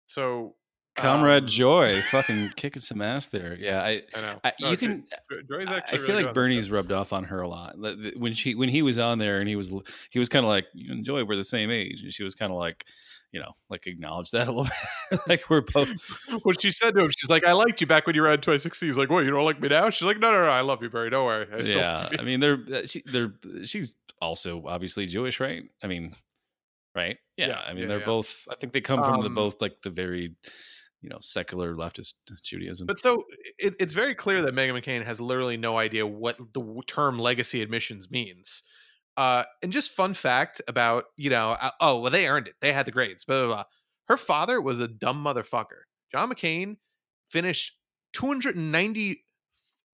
So Comrade um, Joy, fucking kicking some ass there. Yeah, I, I know. I, you can. I feel really like Bernie's rubbed off on her a lot. When she, when he was on there, and he was, he was kind of like, "You and Joy, we're the same age," and she was kind of like, you know, like acknowledge that a little bit. like we're both. what she said to him, she's like, "I liked you back when you were at 2016." He's like, "What? You don't like me now?" She's like, "No, no, no. I love you, Barry. Don't worry." I yeah, I mean, they're uh, she, they're she's also obviously Jewish, right? I mean, right? Yeah, yeah I mean, yeah, they're yeah. both. I think they come from um, the both like the very you know secular leftist Judaism. But so it, it's very clear that Meghan McCain has literally no idea what the term legacy admissions means. Uh, and just fun fact about, you know, uh, oh, well, they earned it. They had the grades, blah, blah, blah. Her father was a dumb motherfucker. John McCain finished 290,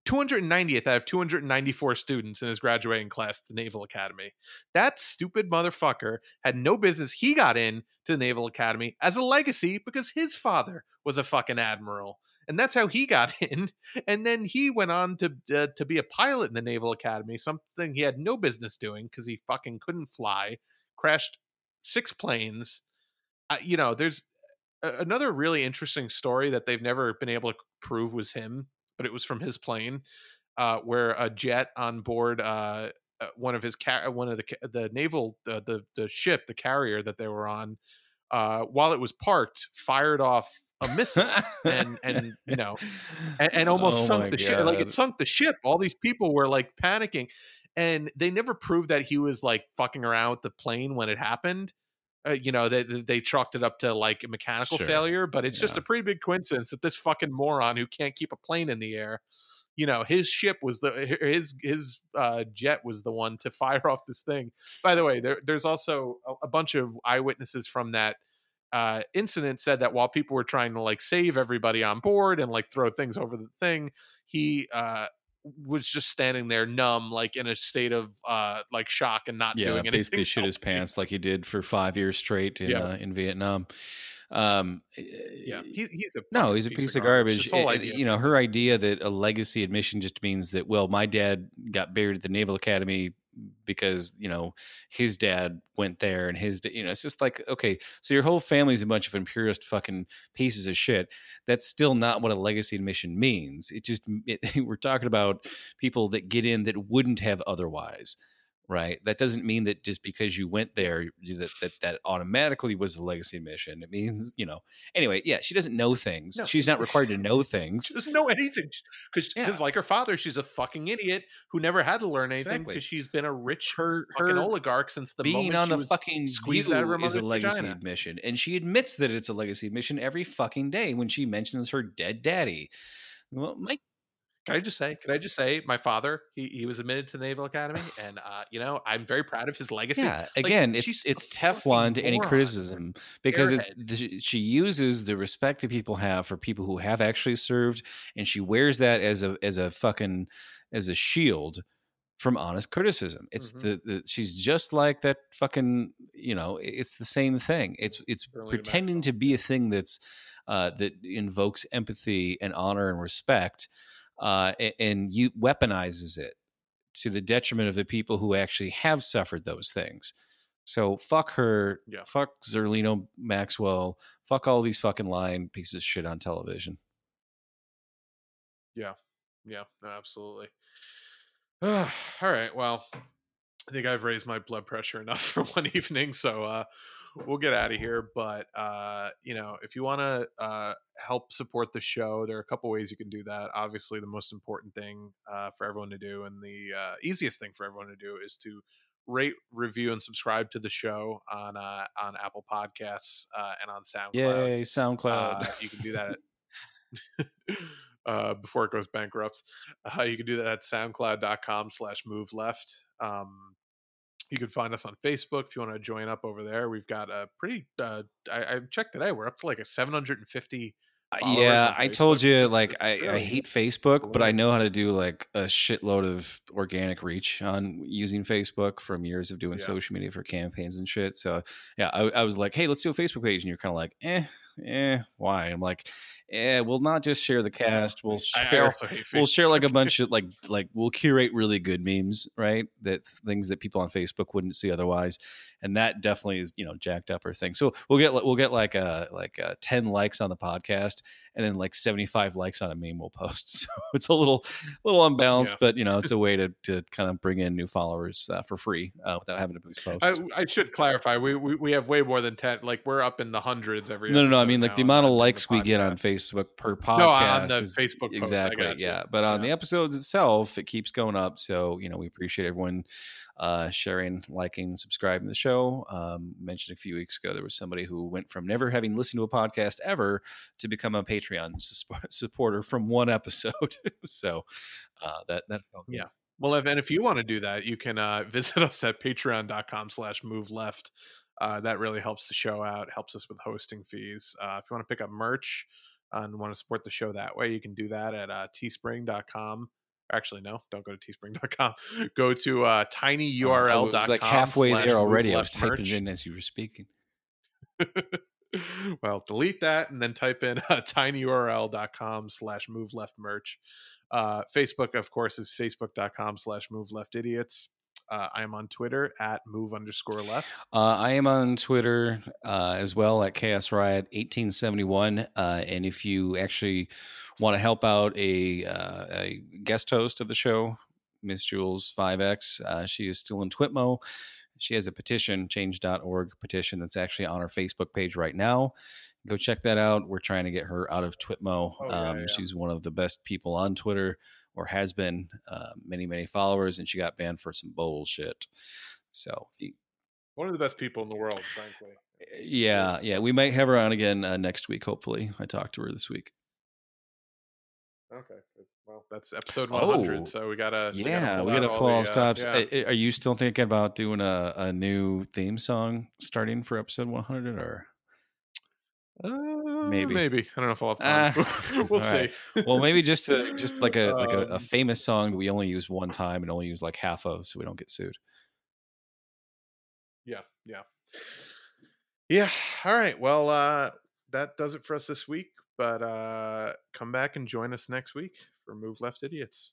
290th out of 294 students in his graduating class at the Naval Academy. That stupid motherfucker had no business. He got in to the Naval Academy as a legacy because his father was a fucking admiral and that's how he got in. And then he went on to uh, to be a pilot in the Naval Academy, something he had no business doing because he fucking couldn't fly. Crashed six planes. Uh, you know, there's a- another really interesting story that they've never been able to prove was him, but it was from his plane, uh, where a jet on board. Uh, uh one of his car- one of the the naval uh, the the ship the carrier that they were on while it was parked fired off a missile and and you know and, and almost oh sunk the ship like it sunk the ship all these people were like panicking and they never proved that he was like fucking around with the plane when it happened uh, you know they they chalked it up to like a mechanical sure. failure but it's yeah. just a pretty big coincidence that this fucking moron who can't keep a plane in the air you know his ship was the his his uh, jet was the one to fire off this thing by the way there, there's also a, a bunch of eyewitnesses from that uh, incident said that while people were trying to like save everybody on board and like throw things over the thing, he uh, was just standing there numb, like in a state of uh, like shock and not yeah, doing anything. basically shit his pants like he did for five years straight in Yeah. uh, in Vietnam. Um, Yeah, he, he's a no, he's a piece, of garbage. This whole Uh. You know, her idea that a legacy admission just means that well, my dad got buried at the Naval Academy because you know his dad went there and his you know it's just like okay so your whole family's a bunch of imperialist fucking pieces of shit. That's still not what a legacy admission means. It just it, we're talking about people that get in that wouldn't have otherwise right that doesn't mean that just because you went there you- that that, that automatically was a legacy admission it means you know anyway yeah she doesn't know things No. she's not required to know things She doesn't know anything because Yeah. like her father, she's a fucking idiot who never had to learn anything Exactly. because she's been a rich her fucking her oligarch since the being on the fucking squeezed view out of her is a legacy vagina. admission, and she admits that it's a legacy admission every fucking day when she mentions her dead daddy. Well, Mike, Can I just say? Can I just say? My father, he, he was admitted to the Naval Academy, and uh, you know, I'm very proud of his legacy. yeah, Like, again, it's it's Teflon to any criticism because it's, the, she uses the respect that people have for people who have actually served, and she wears that as a as a fucking as a shield from honest criticism. It's Mhm. the, the she's just like that fucking you know. It's the same thing. It's it's Berlin pretending to be a thing that's uh, that invokes empathy and honor and respect, uh, and you weaponizes it to the detriment of the people who actually have suffered those things. So fuck her, Yeah. fuck Zerlina Maxwell, fuck all these fucking lying pieces of shit on television. Yeah. Yeah, absolutely. All right. Well, I think I've raised my blood pressure enough for one evening, so uh, we'll get out of here. But uh, you know, if you want to uh, help support the show, there are a couple ways you can do that. Obviously, the most important thing uh, for everyone to do, and the uh, easiest thing for everyone to do, is to rate, review, and subscribe to the show on uh, on Apple Podcasts uh, and on SoundCloud. Yay, SoundCloud. Uh, you can do that at, uh, before it goes bankrupt. Uh, you can do that at soundcloud.com slash move left. Um, you can find us on Facebook if you want to join up over there. We've got a pretty, uh, I, I checked today, we're up to like a 750. Uh, yeah, I told you like I, I hate Facebook, but I know how to do like a shitload of organic reach on using Facebook from years of doing Yeah. social media for campaigns and shit. So yeah, I, I was like, hey, let's do a Facebook page, and you're kind of like, eh, eh, why? I'm like, eh, we'll not just share the cast, we'll share. also hate Facebook. We'll share like a bunch of like like we'll curate really good memes, right? That things that people on Facebook wouldn't see otherwise, and that definitely is you know jacked up or thing. So we'll get we'll get like a like a ten likes on the podcast, and then like seventy five likes on a meme we'll post. So it's a little a little unbalanced, Yeah. but you know it's a way to to kind of bring in new followers uh, for free uh, without having to boost posts. I, I should clarify. We, we we have way more than ten. Like we're up in the hundreds every. no, no, no. I mean, like now the amount of likes we get on. Facebook per podcast. No, on the is- Facebook posts, I exactly. got you. Yeah, but on Yeah. the episodes itself, it keeps going up. So you know, we appreciate everyone uh, sharing, liking, subscribing to the show. Um, mentioned a few weeks ago there was somebody who went from never having listened to a podcast ever to become a Patreon sus- supporter from one episode. so uh, that that felt good. Yeah. Well, if, and if you want to do that, you can uh, visit us at patreon.com slash move left. Uh, that really helps the show out, helps us with hosting fees. Uh, if you want to pick up merch and want to support the show that way, you can do that at uh, teespring.com. Actually, no, don't go to teespring.com. Go to uh, tinyurl.com. I like halfway there already. I was typing merch. it in as you were speaking. well, delete that and then type in uh, tinyurl.com slash move left merch. Uh, Facebook, of course, is facebook.com slash move left idiots. Uh, I am on Twitter at move underscore left. Uh, I am on Twitter uh, as well at Chaos Riot 1871. Uh, and if you actually want to help out a, uh, a guest host of the show, Miss Jules 5X, uh, she is still in Twitmo. She has a petition, change.org petition that's actually on our Facebook page right now. Go check that out. We're trying to get her out of Twitmo. Oh, yeah, um, yeah. She's one of the best people on Twitter or has been uh, many, many followers, and she got banned for some bullshit. So you One of the best people in the world, frankly. yeah, yeah. We might have her on again uh, next week. Hopefully, I talked to her this week. Okay. Well, that's episode Oh, 100. so we got to. yeah, we gotta pull all uh, stops. yeah. Uh, Are you still thinking about doing a, a new theme song starting for episode one hundred? Or Uh, maybe, maybe. I don't know if I'll have time. Uh, we'll see. Right. well, maybe just to, just like a like a, a, um famous song that we only use one time and only use like half of, so we don't get sued. Yeah, yeah, yeah. All right. Well, uh, that does it for us this week. But uh, come back and join us next week for Move Left Idiots.